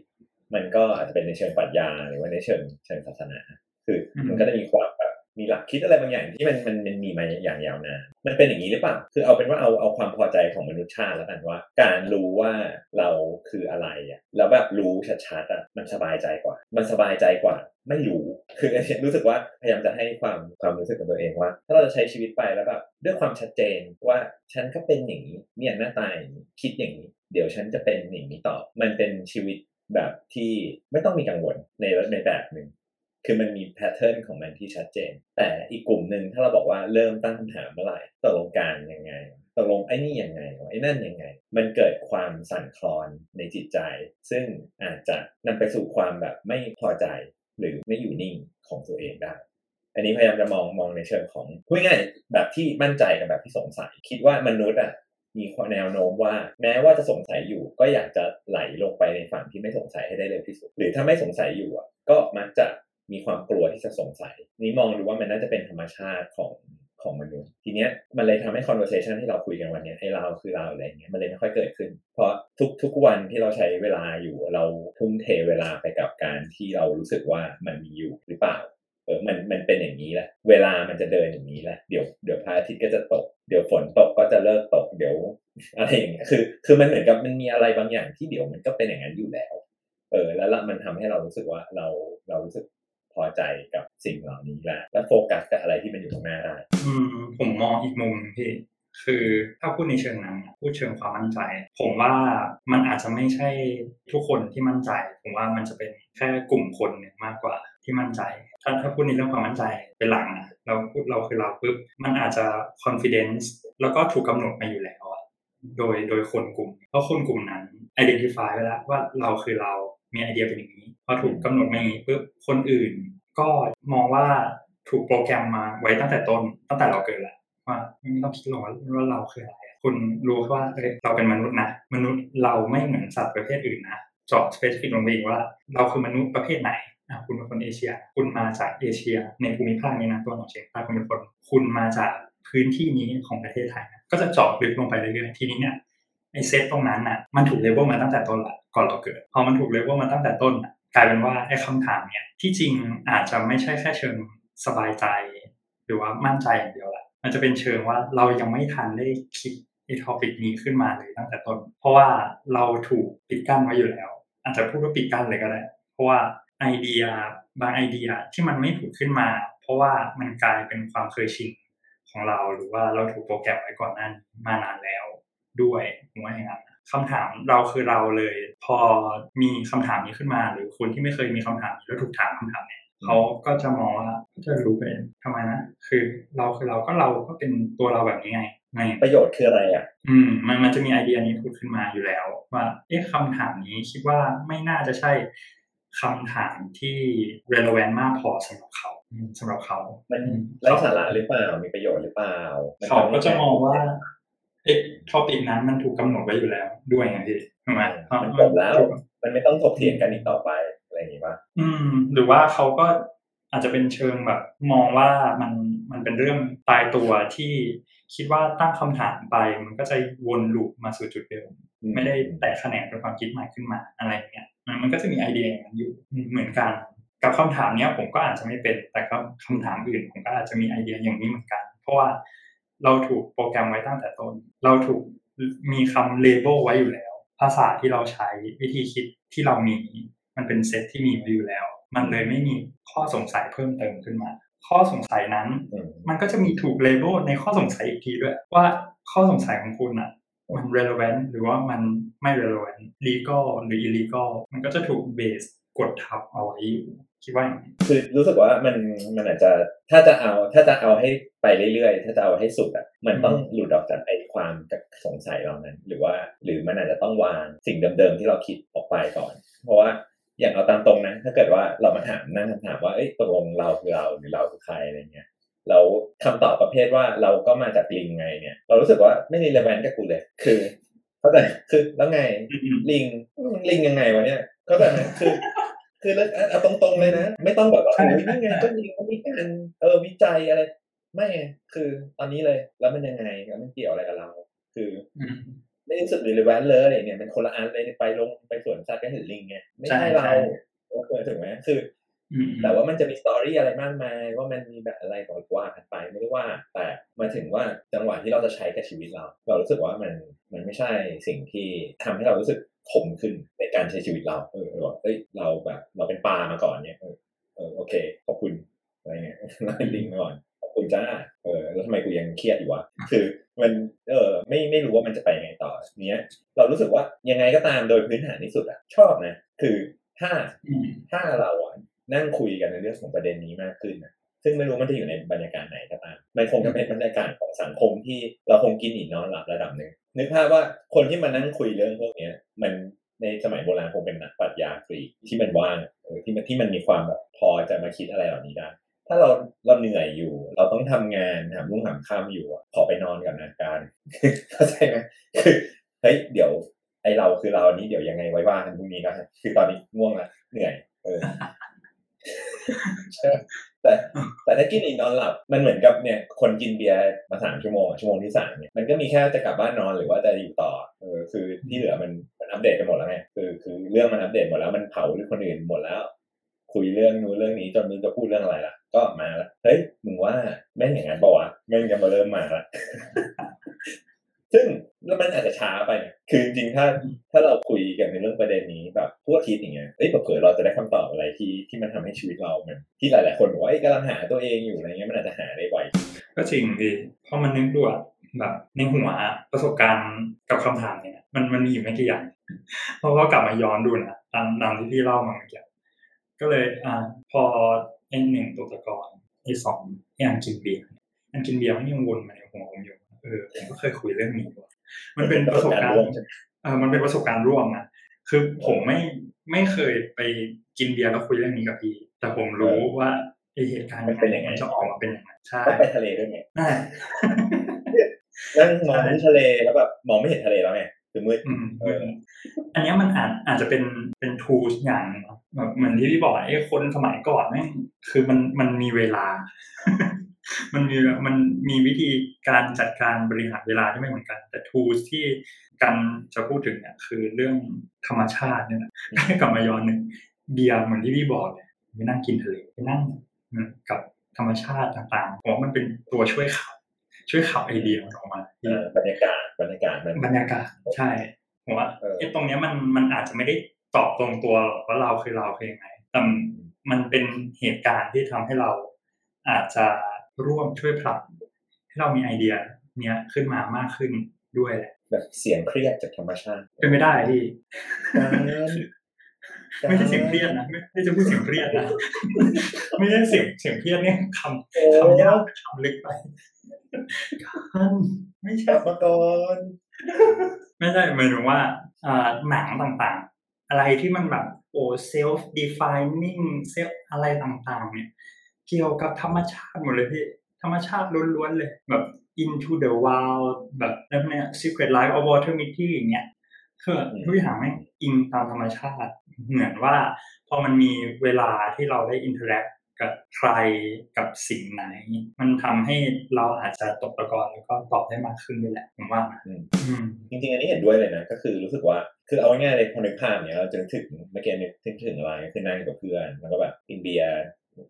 มันก็อาจจะเป็นในเชิงปรัชญาหรือว่าในเชิงเชิงศาสนา คืออมมันก็จะมีความแบบ มีหลักคิดอะไรบางอย่างที่มันมันมันมีมาอย่างยาวนานมันเป็นอย่างนี้หรือเปล่าคือเอาเป็นว่าเอาเอาความพอใจของมนุษยชาติแล้วกันว่า การรู้ว่าเราคืออะไรอะแล้วแบบรู้ชัดๆอะมันสบายใจกว่า มันสบายใจกว่า ไม่รู้คืออันนี้รู้สึกว่าพยายามจะให้ความความรู้สึกกับตัวเองว่า ถ้าเราจะใช้ชีวิตไปแล้วแบบด้วยความชัดเจนว่าฉันก็เป็นอย่างนี้เนี่ยหน้าตาอย่างนี้คิดอย่างนี้ เดี๋ยวฉันจะเป็นอย่างนี้ต่อ มันเป็นชีวิตแบบที่ไม่ต้องมีกังวลในในแบบหนึ่ง คือมันมีแพทเทิร์นของมันที่ชัดเจน แต่อีกกลุ่มหนึ่งถ้าเราบอกว่าเริ่มตั้งคำถามเมื่อไหร่ตกลงการยังไงตกลงไอ้นี่ยังไงไอ้นั่นยังไง มันเกิดความสั่นคลอนในจิตใจ ซึ่งอาจจะนำไปสู่ความแบบไม่พอใจหรือไม่อยู่นิ่งของตัวเองได้ อันนี้พยายามจะมองมองในเชิงของพูดง่ายแบบที่มั่นใจกับแบบที่สงสัย คิดว่ามนุษย์อะมีแนวโน้มว่าแม้ว่าจะสงสัยอยู่ ก็อยากจะไหลลงไปในฝั่งที่ไม่สงสัยให้ได้เร็วที่สุด หรือถ้าไม่สงสัยอยู่อะก็มักจะ มีความกลัวที่จะสงสัย นี่มองดูว่ามันน่าจะเป็นธรรมชาติของของมนุษย์ทีเนี้ยมันเลยทำให้ conversation ที่เราคุยกันวันเนี้ยให้เราคือเราอะไรเงี้ยมันเลยไม่ค่อยเกิดขึ้น เพราะทุกทุกวันที่เราใช้เวลาอยู่เราทุ่มเทเวลาไปกับการที่เรารู้สึกว่ามันมีอยู่หรือเปล่าเออมันมันเป็นอย่างนี้แหละ เวลามันจะเดินอย่างนี้แหละ เดี๋ยวเดี๋ยวพระอาทิตย์ก็จะตก เดี๋ยวฝนตกก็จะเลิกตก เดี๋ยวอะไรอย่างเงี้ย คือ คือมันเหมือนกับมันมีอะไรบางอย่างที่เดี๋ยวมันก็เป็นอย่างนั้นอยู่แล้ว เออ แล้วมันทำให้เรารู้สึกว่าเราเรารู้สึก พอใจกับสิ่งเหล่านี้แหละแล้วโฟกัสกับอะไรที่มันอยู่ตรงหน้าได้อืมผมมองอีกมุมพี่คือถ้าพูดในเชิงนั้นพูดเชิงความมั่นใจ ผมว่ามันอาจจะไม่ใช่ทุกคนที่มั่นใจ ผมว่ามันจะเป็นแค่กลุ่มคนหนึ่งมากกว่าที่มั่นใจ ถ้าถ้าพูดในเรื่องความมั่นใจเป็นหลังนะเราพูดเราคือเราปุ๊บมันอาจจะ confidence แล้วก็ถูกกำหนดมาอยู่แล้วโดยโดยคนกลุ่มเพราะคนกลุ่มนั้น identify ไว้แล้วว่าเราคือเรา มีไอเดียเป็นอย่างนี้พอถูกกำหนดมาอย่างนี้ปุ๊บคนอื่น ก็มองว่าถูกโปรแกรมมาไว้ตั้งแต่ต้นตั้งแต่เราเกิดแล้วว่าไม่ต้องคิดหรอกว่าเราคืออะไรคุณรู้แค่ว่าเราเป็นมนุษย์นะ มนุษย์เราไม่เหมือนสัตว์ประเภทอื่นนะเจาะ specific ลงไปอีกว่า เราคือมนุษย์ประเภทไหนอะคุณเป็นคนเอเชีย คุณมาจากเอเชีย ในภูมิภาคนี้นะตัวของเฉียงใต้คุณเป็นคน คุณมาจากพื้นที่นี้ของประเทศไทยนะก็จะเจาะลึกลงไปเรื่อยๆทีนี้เนี่ย ไอเซตตรงนั้นน่ะมันถูกเลเวลมาตั้งแต่ต้นละก่อนเราเกิด พอมันถูกเลเวลมาตั้งแต่ต้นกลายเป็นว่าไอ้คำถามเนี่ยที่จริงอาจจะไม่ใช่แค่เชิงสบายใจ หรือว่ามั่นใจอย่างเดียวแหละมันจะเป็นเชิงว่าเรายังไม่ทันได้คิดไอ้ทอปิกนี้ขึ้นมาเลยตั้งแต่ต้น เพราะว่าเราถูกปิดกั้นไว้อยู่แล้ว อาจจะพูดว่าปิดกั้นเลยก็ได้ เพราะว่าไอเดียบางไอเดียที่มันไม่ผุดขึ้นมา เพราะว่ามันกลายเป็นความเคยชินของเราหรือว่าเราถูกโปรแกรมไว้ก่อนนั้นมานานแล้ว ด้วยผมว่าอย่างนั้นนะคำถามเราคือเราเลย พอมีคำถามนี้ขึ้นมา หรือคนที่ไม่เคยมีคำถามนี้แล้วถูกถามคำถามเนี้ยเขาก็จะมองว่าจะรู้ไปทำไมนะคือเราคือเราก็เราก็เป็นตัวเราแบบนี้ไงไงประโยชน์คืออะไรอะ อืม มันมันจะมีไอเดียนี้พูดขึ้นมาอยู่แล้ว ว่าเอ๊ะคำถามนี้คิดว่าไม่น่าจะใช่คำถามที่ relevant มากพอสำหรับเขาอืมสำหรับเขามันอืมไร้สาระหรือเปล่ามีประโยชน์หรือเปล่ามันเขาก็จะมองว่าทำให้ เอ๊ะทอปิกนั้นมันถูกกำหนดไว้อยู่แล้วด้วยไงพี่ถูกไหมเพราะมันจบแล้ว มันไม่ต้องถกเถียงกันอีกต่อไปอะไรอย่างนี้ป่ะอืม หรือว่าเขาก็อาจจะเป็นเชิงแบบ มองว่ามันมันเป็นเรื่องตายตัวที่คิดว่าตั้งคำถามไป มันก็จะวนลูปมาสู่จุดเดิมอืมไม่ได้แตกแขนงเป็นความคิดใหม่ขึ้นมาอะไรอย่างเงี้ยมันมันก็จะมีไอเดียอย่างนั้นอยู่เหมือนกัน กับคำถามเนี้ยผมก็อาจจะไม่เป็นแต่ก็คำถามอื่นผมก็อาจจะมีไอเดียอย่างนี้เหมือนกัน เพราะว่า เราถูกโปรแกรมไว้ตั้งแต่ต้น เราถูกมีคำเลเบลไว้อยู่แล้ว ภาษาที่เราใช้วิธีคิดที่เรามี มันเป็นเซตที่มีไว้อยู่แล้ว มันเลยไม่มีข้อสงสัยเพิ่มเติมขึ้นมา ข้อสงสัยนั้นอืมมันก็จะมีถูกเลเบลในข้อสงสัยอีกทีด้วย ว่าข้อสงสัยของคุณอะมัน relevant หรือว่ามันไม่ relevant legal หรือ illegal มันก็จะถูกเบสกดทับเอาไว้อยู่ คิดว่าอย่างนี้คือรู้สึกว่ามันมันอาจจะถ้าจะเอาถ้าจะเอาให้ไปเรื่อยๆ ถ้าจะเอาให้สุดอะมันต้องหลุดออกจากไอ้ความสงสัยเหล่านั้น หรือว่าหรือมันอาจจะต้องวางสิ่งเดิมๆที่เราคิดออกไปก่อน เพราะว่าอย่างเอาตามตรงนะ ถ้าเกิดว่าเรามาถามนั่งคำถามว่าเอ้ยตกลงเราคือเราหรือเราคือใครอะไรเงี้ยเราคำตอบประเภทว่าเราก็มาจากลิงไงเนี่ยเรารู้สึกว่าไม่รีเลวันกับกูเลย คือเข้าใจคือแล้วไงลิงลิงยังไงวะเนี่ยก็แบบนั้นคือ คือแล้วเอาตรงๆเลยนะ ไม่ต้องแบบว่าใช่โอ้ยนี่ไงก็ลิงเขามีการเออวิจัยอะไร ไม่ไงคือตอนนี้เลย แล้วมันยังไงแล้วมันเกี่ยวอะไรกับเรา คืออืมไม่รู้สึกรีเลวันเลยเนี่ยมันคนละอันเลยไปลงไปสวนสัตว์ก็เห็นลิงไงไม่ใช่ใช่เราใช่โอเคถึงไหมคืออืม แต่ว่ามันจะมีสตอรี่อะไรมากมายว่ามันมีแบบอะไรต่อว่ากันไปไม่ได้ว่า แต่มาถึงว่าจังหวะที่เราจะใช้กับชีวิตเรา เรารู้สึกว่ามันมันไม่ใช่สิ่งที่ทำให้เรารู้สึกขมขึ้นในการใช้ชีวิตเราเออเราบอกเอ้ยเราแบบเราเป็นปลามาก่อนเนี่ยเออเออโอเคขอบคุณอะไรเงี้ยเราเป็นลิงมาก่อนขอบคุณจ้าเออแล้วทำไมกูยังเครียดอยู่วะคือมันเออไม่ไม่รู้ว่ามันจะไปยังไงต่อเนี้ย เรารู้สึกว่ายังไงก็ตามโดยพื้นฐานที่สุดอะชอบนะ คือถ้าอืมถ้าเราอะ นั่งคุยกันในเรื่องของประเด็นนี้มากขึ้นนะซึ่งไม่รู้มันจะอยู่ในบรรยากาศไหนก็ตามมันคงจะเป็นบรรยากาศของสังคมที่เราคงกินอิ่มนอนหลับระดับหนึ่งนึกภาพว่าคนที่มานั่งคุยเรื่องพวกนี้มันในสมัยโบราณคงเป็นนักปรัชญากรีกที่มันว่างที่มันที่มันมีความแบบพอจะมาคิดอะไรเหล่านี้ได้ถ้าเราเราเหนื่อยอยู่ เราต้องทำงานหามรุ่งหามค่ำอยู่ขอไปนอนกับนาการเข้าใจไหมคือเฮ้ยเดี๋ยวไอเราคือเรานี้เดี๋ยวยังไงไว้ว่ากันพรุ่งนี้นะคือตอนนี้ง่วงละเหนื่อย เออ แต่แต่ถ้ากินอิ่มนอนหลับมันเหมือนกับเนี่ยคนกินเบียร์มาสามชั่วโมงชั่วโมงที่สามเนี่ยมันก็มีแค่จะกลับบ้านนอนหรือว่าจะอยู่ต่อเออคือที่เหลือมันมันอัปเดตกันหมดแล้วไงคือคือเรื่องมันอัปเดตหมดแล้วมันเผาหรือคนอื่นหมดแล้ว คุยเรื่องนู้นเรื่องนี้จนมึงจะพูดเรื่องอะไรล่ะ ก็มาละเฮ้ยมึงว่าแม่งอย่างนั้นปะวะแม่งจะมาเริ่มมาละซึ่ง แล้วมันอาจจะช้าไป คือจริงๆ ถ้าถ้าเราคุยกันในเรื่องประเด็นนี้แบบทั่วอาทิศอย่างเงี้ย เอ้ยเผื่อเราจะได้คำตอบอะไรที่ที่มันทำให้ชีวิตเรามันที่หลาย ๆ คนบอกว่าเอ้กำลังหาตัวเองอยู่อะไรเงี้ยมันอาจจะหาได้ไวก็จริงพี่เพราะมันนึกดูอะแบบในหัวประสบการณ์กับคำถามเนี่ยมันมันมีอยู่ไม่กี่อย่างเพราะว่ากลับมาย้อนดูนะตามตามที่พี่เล่ามาเมื่อกี้ก็เลยอ่าพอไอ้หนึ่งตกตะกอนไอ้สองไอ้อันกินเบียร์อันกินเบียร์มันยังวนมาในหัวผมอยู่เออผมก็เคยคุยเรื่องนี้ว่ะ มันเป็นประสบการณ์ร่วมใช่ไหมเออมันเป็นประสบการณ์ร่วมนะคือผมไม่ไม่เคยไปกินเบียร์แล้วคุยเรื่องนี้กับพี่ แต่ผมรู้ว่าไอเหตุการณ์มันเป็นยังไงมันจะออกมาเป็นยังไงใช่ก็ไปทะเลด้วยไงน่านั่งมองที่ทะเลแล้วแบบมองไม่เห็นทะเลแล้วไงคือมืดอืมเอออันเนี้ยมันอาจอาจจะเป็นเป็นทูสอย่างหนึ่งเนอะแบบเหมือนที่พี่บอกไอ้คนสมัยก่อนแม่งคือมันมันมีเวลา มันมีมันมีวิธีการจัดการบริหารเวลาที่ไม่เหมือนกัน แต่ทูสที่กันจะพูดถึงเนี่ยคือเรื่องธรรมชาติเนี่ยนะกลับมาย้อนหนึ่งเบียร์เหมือนที่พี่บอกเนี่ยไปนั่งกินทะเลไปนั่งกับธรรมชาติต่างๆผมว่ามันเป็นตัวช่วยขับช่วยขับไอเดียมันออกมาเออบรรยากาศบรรยากาศมันบรรยากาศใช่ผมว่าเออไอ้ตรงเนี้ยมันมันอาจจะไม่ได้ตอบตรงตัวหรอกว่าเราคือเราคือยังไงแต่มันเป็นเหตุการณ์ที่ทำให้เราอาจจะ ร่วมช่วยผลักให้เรามีไอเดียเนี้ยขึ้นมามากขึ้นด้วยแหละแบบเสียงเครียดจากธรรมชาติ เป็นไม่ได้พี่การไม่ใช่เสียงเครียดนะไม่ไม่จะพูดเสียงเครียดนะไม่ใช่เสียงเสียงเครียดเนี่ยคำคำยากคำลึกไปกันไม่ใช่กลับมาก่อนไม่ใช่หมายถึงว่าอ่าหนังต่างๆ อะไรที่มันแบบโอ้ self defining self อะไรต่างๆ เนี่ย เกี่ยวกับธรรมชาติหมดเลยพี่ ธรรมชาติล้วนๆเลย แบบ into the wild แบบแล้วเนี่ย secret life of water mitty อย่างเงี้ยคือทุกอย่างแม่งอิงตามธรรมชาติ เหมือนว่าพอมันมีเวลาที่เราได้ interact กับใครกับสิ่งไหน มันทำให้เราอาจจะตกตะกอนแล้วก็ตอบได้มากขึ้นด้วยแหละผมว่านะอืมอืมจริงๆอันนี้เห็นด้วยเลยนะก็คือรู้สึกว่าคือเอาง่ายๆเลยพอนึกภาพเนี่ยเราจะนึกถึงเมื่อกี้นึกถึงถึงอะไรก็คือนั่งอยู่กับเพื่อนแล้วก็แบบกินเบียร์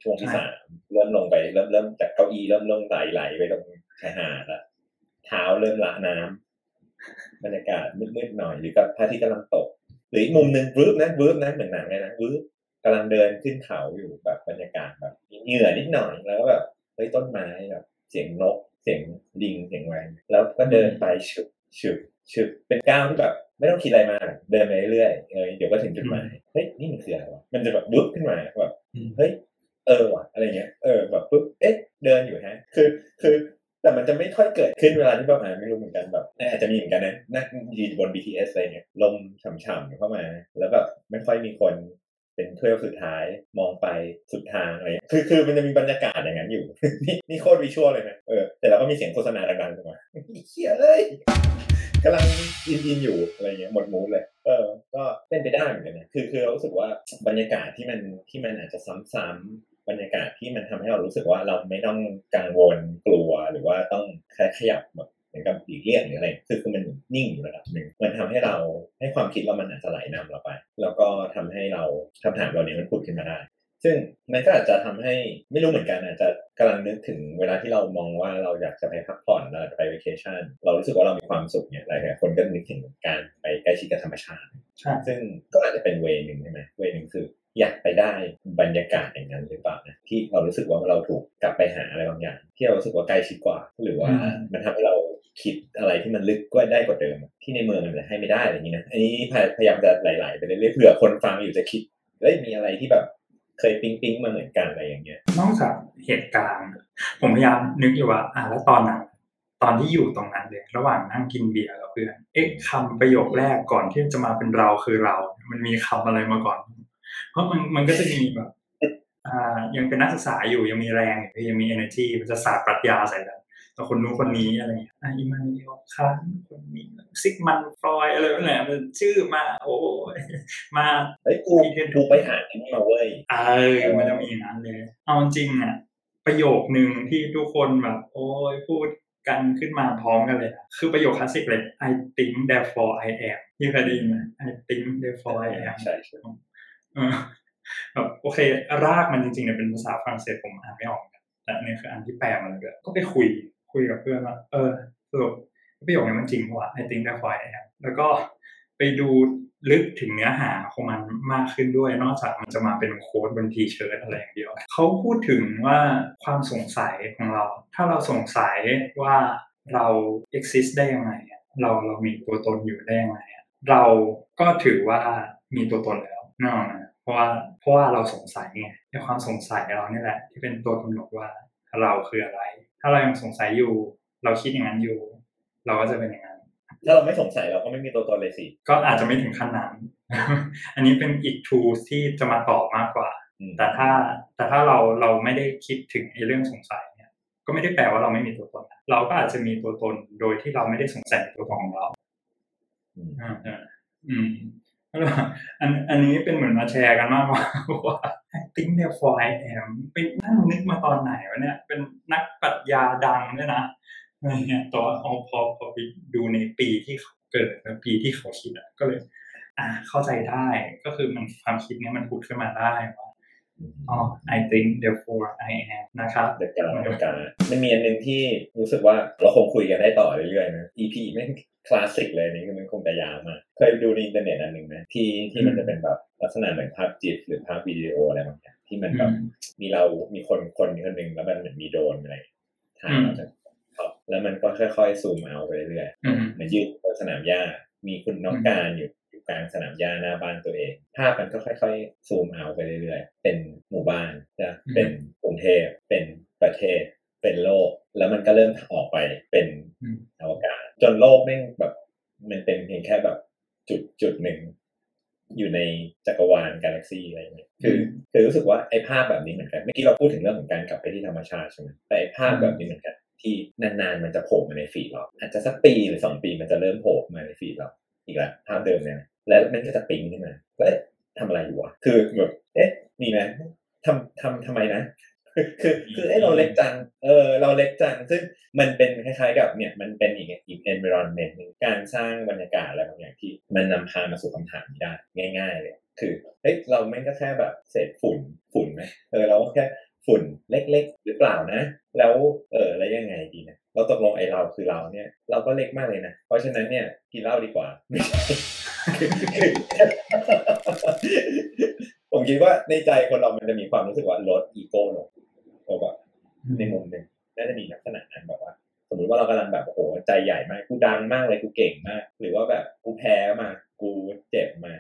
ช่วงที่ใช่สามเริ่มลงไปเริ่มเริ่มจากเก้าอี้เริ่มลงไหลไหลไปตรงชายหาดละเท้าเริ่มละน้ำบรรยากาศมืดๆหน่อยหรือกับพระอาทิตย์กำลังตก หรืออีกมุมหนึ่งวืบนะวืบนะเหมือนหนังเลยนะวืบกำลังเดินขึ้นเขาอยู่แบบบรรยากาศแบบมีเหงื่อนิดหน่อยแล้วก็แบบเฮ้ยต้นไม้แบบเสียงนกเสียงลิงเสียงอะไรแล้วก็เดินไปฉึบฉึบฉึบเป็นก้าวที่แบบไม่ต้องคิดอะไรมากเดินไปเรื่อยๆเออเดี๋ยวก็ถึงจุดหมายเฮ้ยนี่มันคืออะไรวะมันจะแบบบุ๊บขึ้นมาแบบอืมเฮ้ย เออว่ะอะไรเงี้ยเออแบบปุ๊บเอ๊ะเดินอยู่ฮะ คือคือแต่มันจะไม่ค่อยเกิดขึ้นเวลาที่แบบอ่าไม่รู้เหมือนกันแบบอาจจะมีเหมือนกันนะนั่งยืนบน BTS อะไรเงี้ยลมฉ่ำๆเข้ามา แล้วแบบไม่ค่อยมีคนเป็นเที่ยวสุดท้ายมองไปสุดทางอะไรคือคือมันจะมีบรรยากาศอย่างนั้นอยู่ นี่นี่โคตรวิชวลเลยนะเออแต่เราก็มีเสียงโฆษณาดังๆขึ้นมาเฮียเอ้ยกำลังอินอินอยู่อะไรเงี้ยหมดมูดเลย เออ ก็เป็นไปได้เหมือนกันนะคือคือเรารู้สึกว่าบรรยากาศที่มันที่มันอาจจะซ้ำๆ บรรยากาศที่มันทำให้เรารู้สึกว่าเราไม่ต้องกังวลกลัวหรือว่าต้องขยับแบบเหมือนกับหลีกเลี่ยงหรืออะไรคือคือมันนิ่งอยู่ระดับหนึ่งมันทำให้เราให้ความคิดเรามันอาจจะไหลนำเราไป แล้วก็ทำให้เราคำถามเราเนี้ยมันผุดขึ้นมาได้ซึ่งมันก็อาจจะทำให้ไม่รู้เหมือนกันอาจจะกำลังนึกถึงเวลาที่เรามองว่าเราอยากจะไปพักผ่อนเราจะไปว a เคชั่นเรารู้สึกว่าเรามีความสุขเนี่ยหลายคนก็นึกถึงการไปใกล้ชิดกับธรรมชาติ ซึ่งก็อาจจะเป็นเวนึงใช่ไหมเวนึงคือ อยากไปได้บรรยากาศอย่างนั้นหรือเปล่านะที่เรารู้สึกว่าเราถูกกลับไปหาอะไรบางอย่าง ที่เรารู้สึกว่าใกล้ชิดกว่า หรือว่ามันทำให้เราคิดอะไรที่มันลึกกว่าได้กว่าเดิม ที่ในเมืองมันจะให้ไม่ได้อะไรอย่างนี้นะอันนี้พยายามจะไหลๆไปเรื่อยๆเผื่อคนฟังอยู่จะคิดเอ้ยมีอะไรที่แบบเคยปิ๊งปิ๊งๆมาเหมือนกันอะไรอย่างเงี้ยนอกจากเหตุการณ์ผมพยายามนึกอยู่ว่าอ่าแล้วตอนนั้นตอนที่อยู่ตรงนั้นเลยระหว่างนั่งกินเบียร์กับเพื่อนเอ๊ะคำประโยคแรกก่อนที่จะมาเป็นเราคือเรา มันมีคำอะไรมาก่อน เพราะมันมันก็จะมีแบบอ่ายังเป็นนักศึกษาอยู่ยังมีแรงอยู่ยังมี energy มันจะสาดปรัชญาใส่กันแต่คนนู้นคนนี้อะไรอย่างเงี้ยอะอิมมานูเอลคานต์คนนี้ซิกมันด์ ฟรอยด์อะไรนั่นแหละมันชื่อมาโอ้ยมาเฮ้ยกูกูไปหาที่นี่มาเว้ยเออมันจะมีอย่างนั้นเลย เอาจริงอะ ประโยคหนึ่งที่ทุกคนแบบ โอ้ยพูดกันขึ้นมาพร้อมกันเลยอะคือประโยคคลาสสิกเลย I think therefore I am ที่เคยได้ยินไหม I think therefore I am ใช่ใช่เออ แบบโอเค รากมันจริงๆเนี่ยเป็นภาษาฝรั่งเศสผมอ่านไม่ออกแต่อันนี้คืออันที่แปลมาเลยก็ไปคุยคุยกับเพื่อนว่าเออสรุปประโยคนี้มันจริงเพราะว่า I think therefore I am แล้วก็ไปดูลึกถึงเนื้อหาของมันมากขึ้นด้วย นอกจากมันจะมาเป็นโค้ดบนทีเชิร์ตอะไรอย่างเดียว เขาพูดถึงว่าความสงสัยของเรา ถ้าเราสงสัยว่าเรา exist ได้ยังไง เราเรามีตัวตนอยู่ได้ยังไง เราก็ถือว่ามีตัวตนแล้วนกอะนะ เพราะว่าเพราะว่าเราสงสัยไงในความสงสัยเราเนี่ยแหละ ที่เป็นตัวกำหนดว่าเราคืออะไร ถ้าเรายังสงสัยอยู่ เราคิดอย่างนั้นอยู่ เราก็จะเป็นอย่างนั้นถ้าเราไม่สงสัยเราก็ไม่มีตัวตนเลยสิ ก็อาจจะไม่ถึงขั้นนั้น อันนี้เป็นอีก tools ที่จะมาตอบมากกว่าอืมแต่ถ้าแต่ถ้าเราเราไม่ได้คิดถึงไอ้เรื่องสงสัยเนี่ย ก็ไม่ได้แปลว่าเราไม่มีตัวตนนะเราก็อาจจะมีตัวตนโดยที่เราไม่ได้สงสัยในตัวตนของเรา อืมอ่าอ่าอืมแล้ว อันอันนี้เป็นเหมือนมาแชร์กันมากกว่าว่า I think therefore I am ไปนั่งนึกมาตอนไหนวะเนี่ย เป็นนักปรัชญาดังด้วยนะอะไรเงี้ยแต่ว่าพอพอไปดูในปีที่เขาเกิดและปีที่เขาคิดอะก็เลย อ่าเข้าใจได้ก็คือมันความคิดเนี้ยมันผุดขึ้นมาได้ว่า อ๋อ I think therefore I am นะครับเดการ์ตเดการ์ตมันมีอันหนึ่งที่รู้สึกว่าเราคงคุยกันได้ต่อเรื่อยๆนะ EP แม่งคลาสสิกเลยนี่คือมันคงจะยาวมากเคยดูในอินเทอร์เน็ตอันหนึ่งไหมที่ที่มันจะเป็นแบบลักษณะเหมือนภาพจิตหรือภาพวิดีโออะไรบางอย่างที่มันแบบอืมมีเรามีคนคนคนหนึ่งแล้วมันเหมือนมีโดรนอะไรถ่ายอืมมาจากท็อปแล้วมันก็ค่อยๆซูมเอาไปเรื่อยๆอืมเหมือนยืนบนสนามหญ้ามีคุณน้องการอยู่อยู่ กลางสนามหญ้าหน้าบ้านตัวเอง ภาพมันก็ค่อยๆ ซูมเอาไปเรื่อยๆ เป็นหมู่บ้านนะอืมเป็นกรุงเทพเป็นประเทศ เป็นโลก แล้วมันก็เริ่มออกไปเป็นอืมอวกาศ จนโลกแม่งแบบมันเป็นเพียงแค่แบบจุดจุดหนึ่งอยู่ในจักรวาลกาแล็กซีอะไรอย่างเงี้ยคือ คือรู้สึกว่าไอ้ภาพแบบนี้เหมือนกัน เมื่อกี้เราพูดถึงเรื่องของการกลับไปที่ธรรมชาติใช่ไหมแต่ไอ้ภาพแบบนี้เหมือนกัน ที่นานๆมันจะโผล่มาในฟีดเราอาจจะสักปีหรือสองปีมันจะเริ่มโผล่มาในฟีดเรา อีกแล้วภาพเดิมเนี่ยนะ แล้วมันก็จะปิ๊งขึ้นมาว่าเอ๊ะทำอะไรอยู่วะคือแบบเอ๊ะมีไหมทำทำทำไมนะคือคือคือเอ้เราเล็กจัง เออเราเล็กจัง ซึ่งมันเป็นคล้ายๆกับเนี่ยมันเป็นอีกอีก environment หนึ่งการสร้างบรรยากาศอะไรบางอย่างที่มันนำพามาสู่คำถามนี้ได้ ง่ายๆเลยคือเฮ้ยเราไม่งก็แค่แบบเศษฝุ่นฝุ่นไหมเออเราก็แค่ฝุ่นเล็กๆ หรือเปล่านะ แล้วเออแล้วยังไงดีนะเราตกลงไอ้เราคือเราเนี่ย เราก็เล็กมากเลยนะ เพราะฉะนั้นเนี่ยกินเหล้าดีกว่าไม่ใช่ ผมคิดว่าในใจคนเรามันจะมีความรู้สึกว่าลดอีโก้ลงแล้วแบบในมุมหนึ่งน่าจะมีลักษณะนั้นแบบว่า สมมติว่าเรากำลังแบบโอ้โหใจใหญ่มากกูดังมากเลยกูเก่งมาก หรือว่าแบบกูแพ้มากูเจ็บมา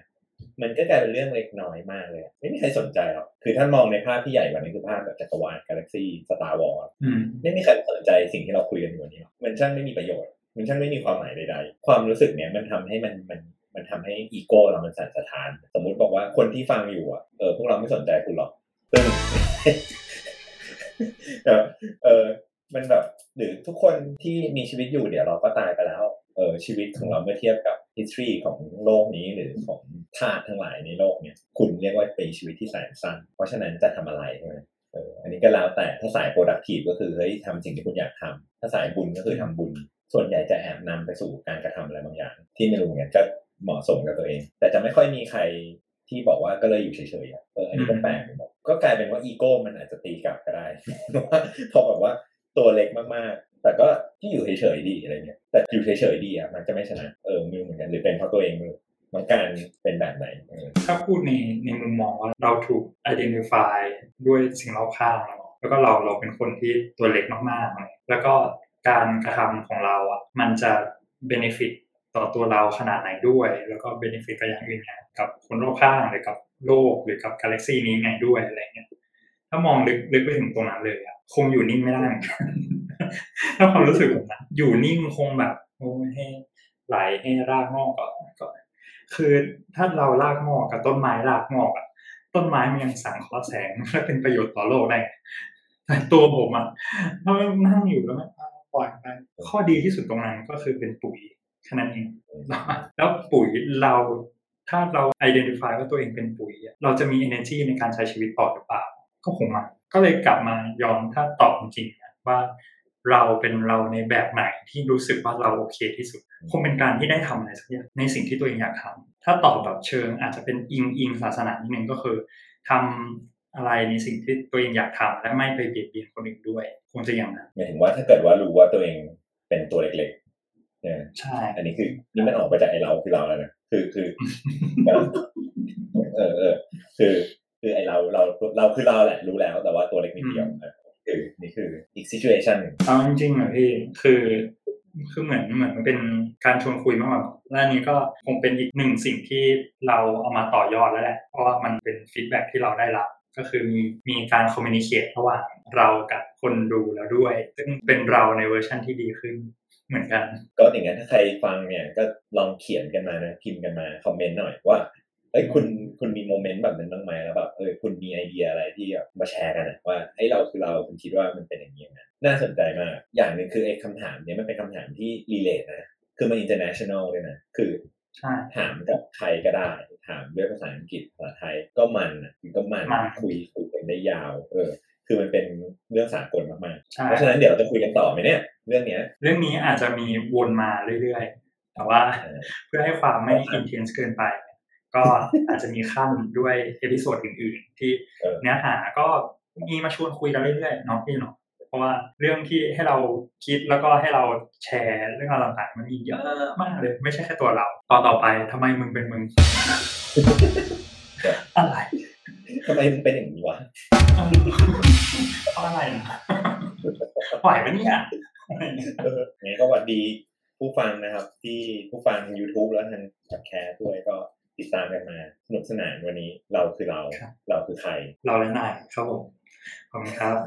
มันก็กลายเป็นเรื่องเล็กน้อยมากเลยอะไม่มีใครสนใจหรอกคือถ้ามองในภาพที่ใหญ่กว่านี้คือภาพแบบจักรวาลกาแล็กซี่ Star Wars อืมไม่มีใครสนใจสิ่งที่เราคุยกันอยู่วันนี้หรอกมันช่างไม่มีประโยชน์ มันช่างไม่มีความหมายใดๆความรู้สึกเนี้ยมันทำให้มันมัน มันทำให้อีโก้เรามันสั่นสะท้าน สมมุติบอกว่าคนที่ฟังอยู่อะเออพวกเราไม่สนใจคุณหรอกซึ่งเออเออมันแบบหรือทุกคนที่มีชีวิตอยู่เดี๋ยวเราก็ตายไปแล้วเออชีวิตของเราเมื่อเทียบกับ history ของโลกนี้หรือของธาตุทั้งหลายในโลกเนี่ย คุณเรียกว่าเป็นชีวิตที่แสนสั้น เพราะฉะนั้นจะทำอะไรใช่ไหมเอออันนี้ก็แล้วแต่ถ้าสาย productive ก็คือเฮ้ยทำสิ่งที่คุณอยากทำถ้าสายบุญก็คือทำบุญ ส่วนใหญ่จะแอบนำไปสู่การกระทำอะไรบางอย่าง ที่ไม่รู้เหมือนกันก็ เหมาะสมกับตัวเอง แต่จะไม่ค่อยมีใครที่บอกว่าก็เลยอยู่เฉยๆอะเอออันนี้ก็แปลกไปหมดก็กลายเป็นว่าอีโก้มันอาจจะตีกลับก็ได้ว่าพอแบบว่าตัวเล็กมากๆ แต่ก็ที่อยู่เฉยๆดีอะไรเงี้ยแต่อยู่เฉยๆดีอะมันจะไม่ชนะเออไมือเหมือนกันหรือเป็นเพราะตัวเองไมือน้องการเป็นแบบไหนเออถ้าพูดในในมุมมองว่าเราถูก identify ด้วยสิ่งรอบข้างเราแล้วก็เราเราเป็นคนที่ตัวเล็กมากๆเลยแล้วก็การกระทำของเราอะมันจะ benefit ต่อตัวเราขนาดไหนด้วย แล้วก็ benefit กับอย่างอื่นไงกับคนรอบข้างหรือกับโลกหรือกับกาแล็กซีนี้ไงด้วยอะไรเงี้ยถ้ามองลึกลึกไปถึงตรงนั้นเลยอะคงอยู่นิ่งไม่ได้ถ้าความรู้สึกผมนะอยู่นิ่งคงแบบโอ้ให้ไหลให้รากงอกก่อนก่อนคือถ้าเรารากงอกกับต้นไม้รากงอกอะต้นไม้มันยังสังเคราะห์แสงและเป็นประโยชน์ต่อโลกได้แต่ตัวผมอะถ้านั่งอยู่แล้วมันปล่อยไปข้อดีที่สุดตรงนั้นก็คือเป็นปุ๋ย แค่นั้นเองแล้วปุ๋ยเราถ้าเรา identify ว่าตัวเองเป็นปุ๋ยอะเราจะมี energy ในการใช้ชีวิตต่อหรือเปล่า ก็คงไมา ก็เลยกลับมายอมถ้าตอบจริงๆนะว่าเราเป็นเราในแบบไหนที่รู้สึกว่าเราโอเคที่สุด คงเป็นการที่ได้ทำอะไรสักอย่างในสิ่งที่ตัวเองอยากทำถ้าตอบแบบเชิงอาจจะเป็นอิงอิงศาสนานิดนึงก็คือทำอะไรในสิ่งที่ตัวเองอยากทำและไม่ไปเบียดเบียนคนอื่นด้วย คงจะอย่างนั้นหมายถึงว่าถ้าเกิดว่ารู้ว่าตัวเองเป็นตัวเล็กๆเนี่ย ใช่ อันนี้คือนี่มันออกมาจากไอเราคือเราแล้วนะคือคือเออเออคือ คือไอเราเราเราคือเราแหละ รู้แล้วแต่ว่าตัวเล็กนิดเดียวอะคือนี่คืออีกซิจูเอชันหนึ่งเอาจริงๆอะพี่คือคือเหมือนเหมือนมันเป็นการชวนคุยมากกว่าและอันนี้ก็คงเป็นอีกหนึ่งสิ่งที่เราเอามาต่อยอดแล้วแหละ เพราะว่ามันเป็นฟีดแบ็ที่เราได้รับ ก็คือมีมีการคอมมิ n นิเค e ระหว่างเรากับคนดูแล้วด้วย ซึ่งเป็นเราในเวอร์ชันที่ดีขึ้น เหมือนกันก็อย่างนั้นถ้าใครฟังเนี่ยก็ลองเขียนกันมานะพิมพ์กันมาคอมเมนต์หน่อยว่าเอ้ยคุณคุณมี moment แบบนั้นบ้างไหมแล้วแบบเออคุณมีไอเดียอะไรที่แบบมาแชร์กันนะว่าไอ้เราคือเราคุณคิดว่ามันเป็นอย่างนี้นะน่าสนใจมาก อย่างหนึ่งคือไอ้คำถามเนี้ยมันเป็นคำถามที่ relate นะคือมัน international ด้วยนะคือใช่ถามกับใครก็ได้ ถามด้วยภาษาอังกฤษภาษาไทยก็มันอะก็มันมันคุยคุยกันได้ยาว เออ คือมันเป็นเรื่องสากลมากๆใช่เพราะฉะนั้นเดี๋ยวเราจะคุยกันต่อไหมเนี่ย เรื่องเนี้ย เรื่องนี้อาจจะมีวนมาเรื่อยๆ แต่ว่าเออเพื่อให้ความไม่ intense เกินไป ก็อาจจะมีคั่นด้วย episode อื่นๆ ที่เออเนื้อหาก็มีมาชวนคุยกันเรื่อยๆเนาะพี่เนาะเพราะว่าเรื่องที่ให้เราคิดแล้วก็ให้เราแชร์เรื่องราวต่างๆมันมีเยอะมากเลย ไม่ใช่แค่ตัวเราตอนต่อไปทำไมมึงเป็นมึงอะไร ทำไมมันเป็นอย่างนี้วะเพราะอะไรนะไหวปะเนี่ยอะไรเนี่ยเอองั้นก็หวัดดีผู้ฟังนะครับ ที่ผู้ฟัง YouTube แล้วทางพอดแคสต์ด้วยก็ติดตามกันมาสนุกสนานวันนี้เราคือเรา เราคือใคร เราและนายครับผมขอบคุณครับ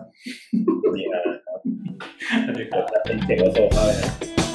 ดีนะครับสวัสดีคเดี๋รัยวบจะเป็นเสียงโลโซเข้าเลยนะ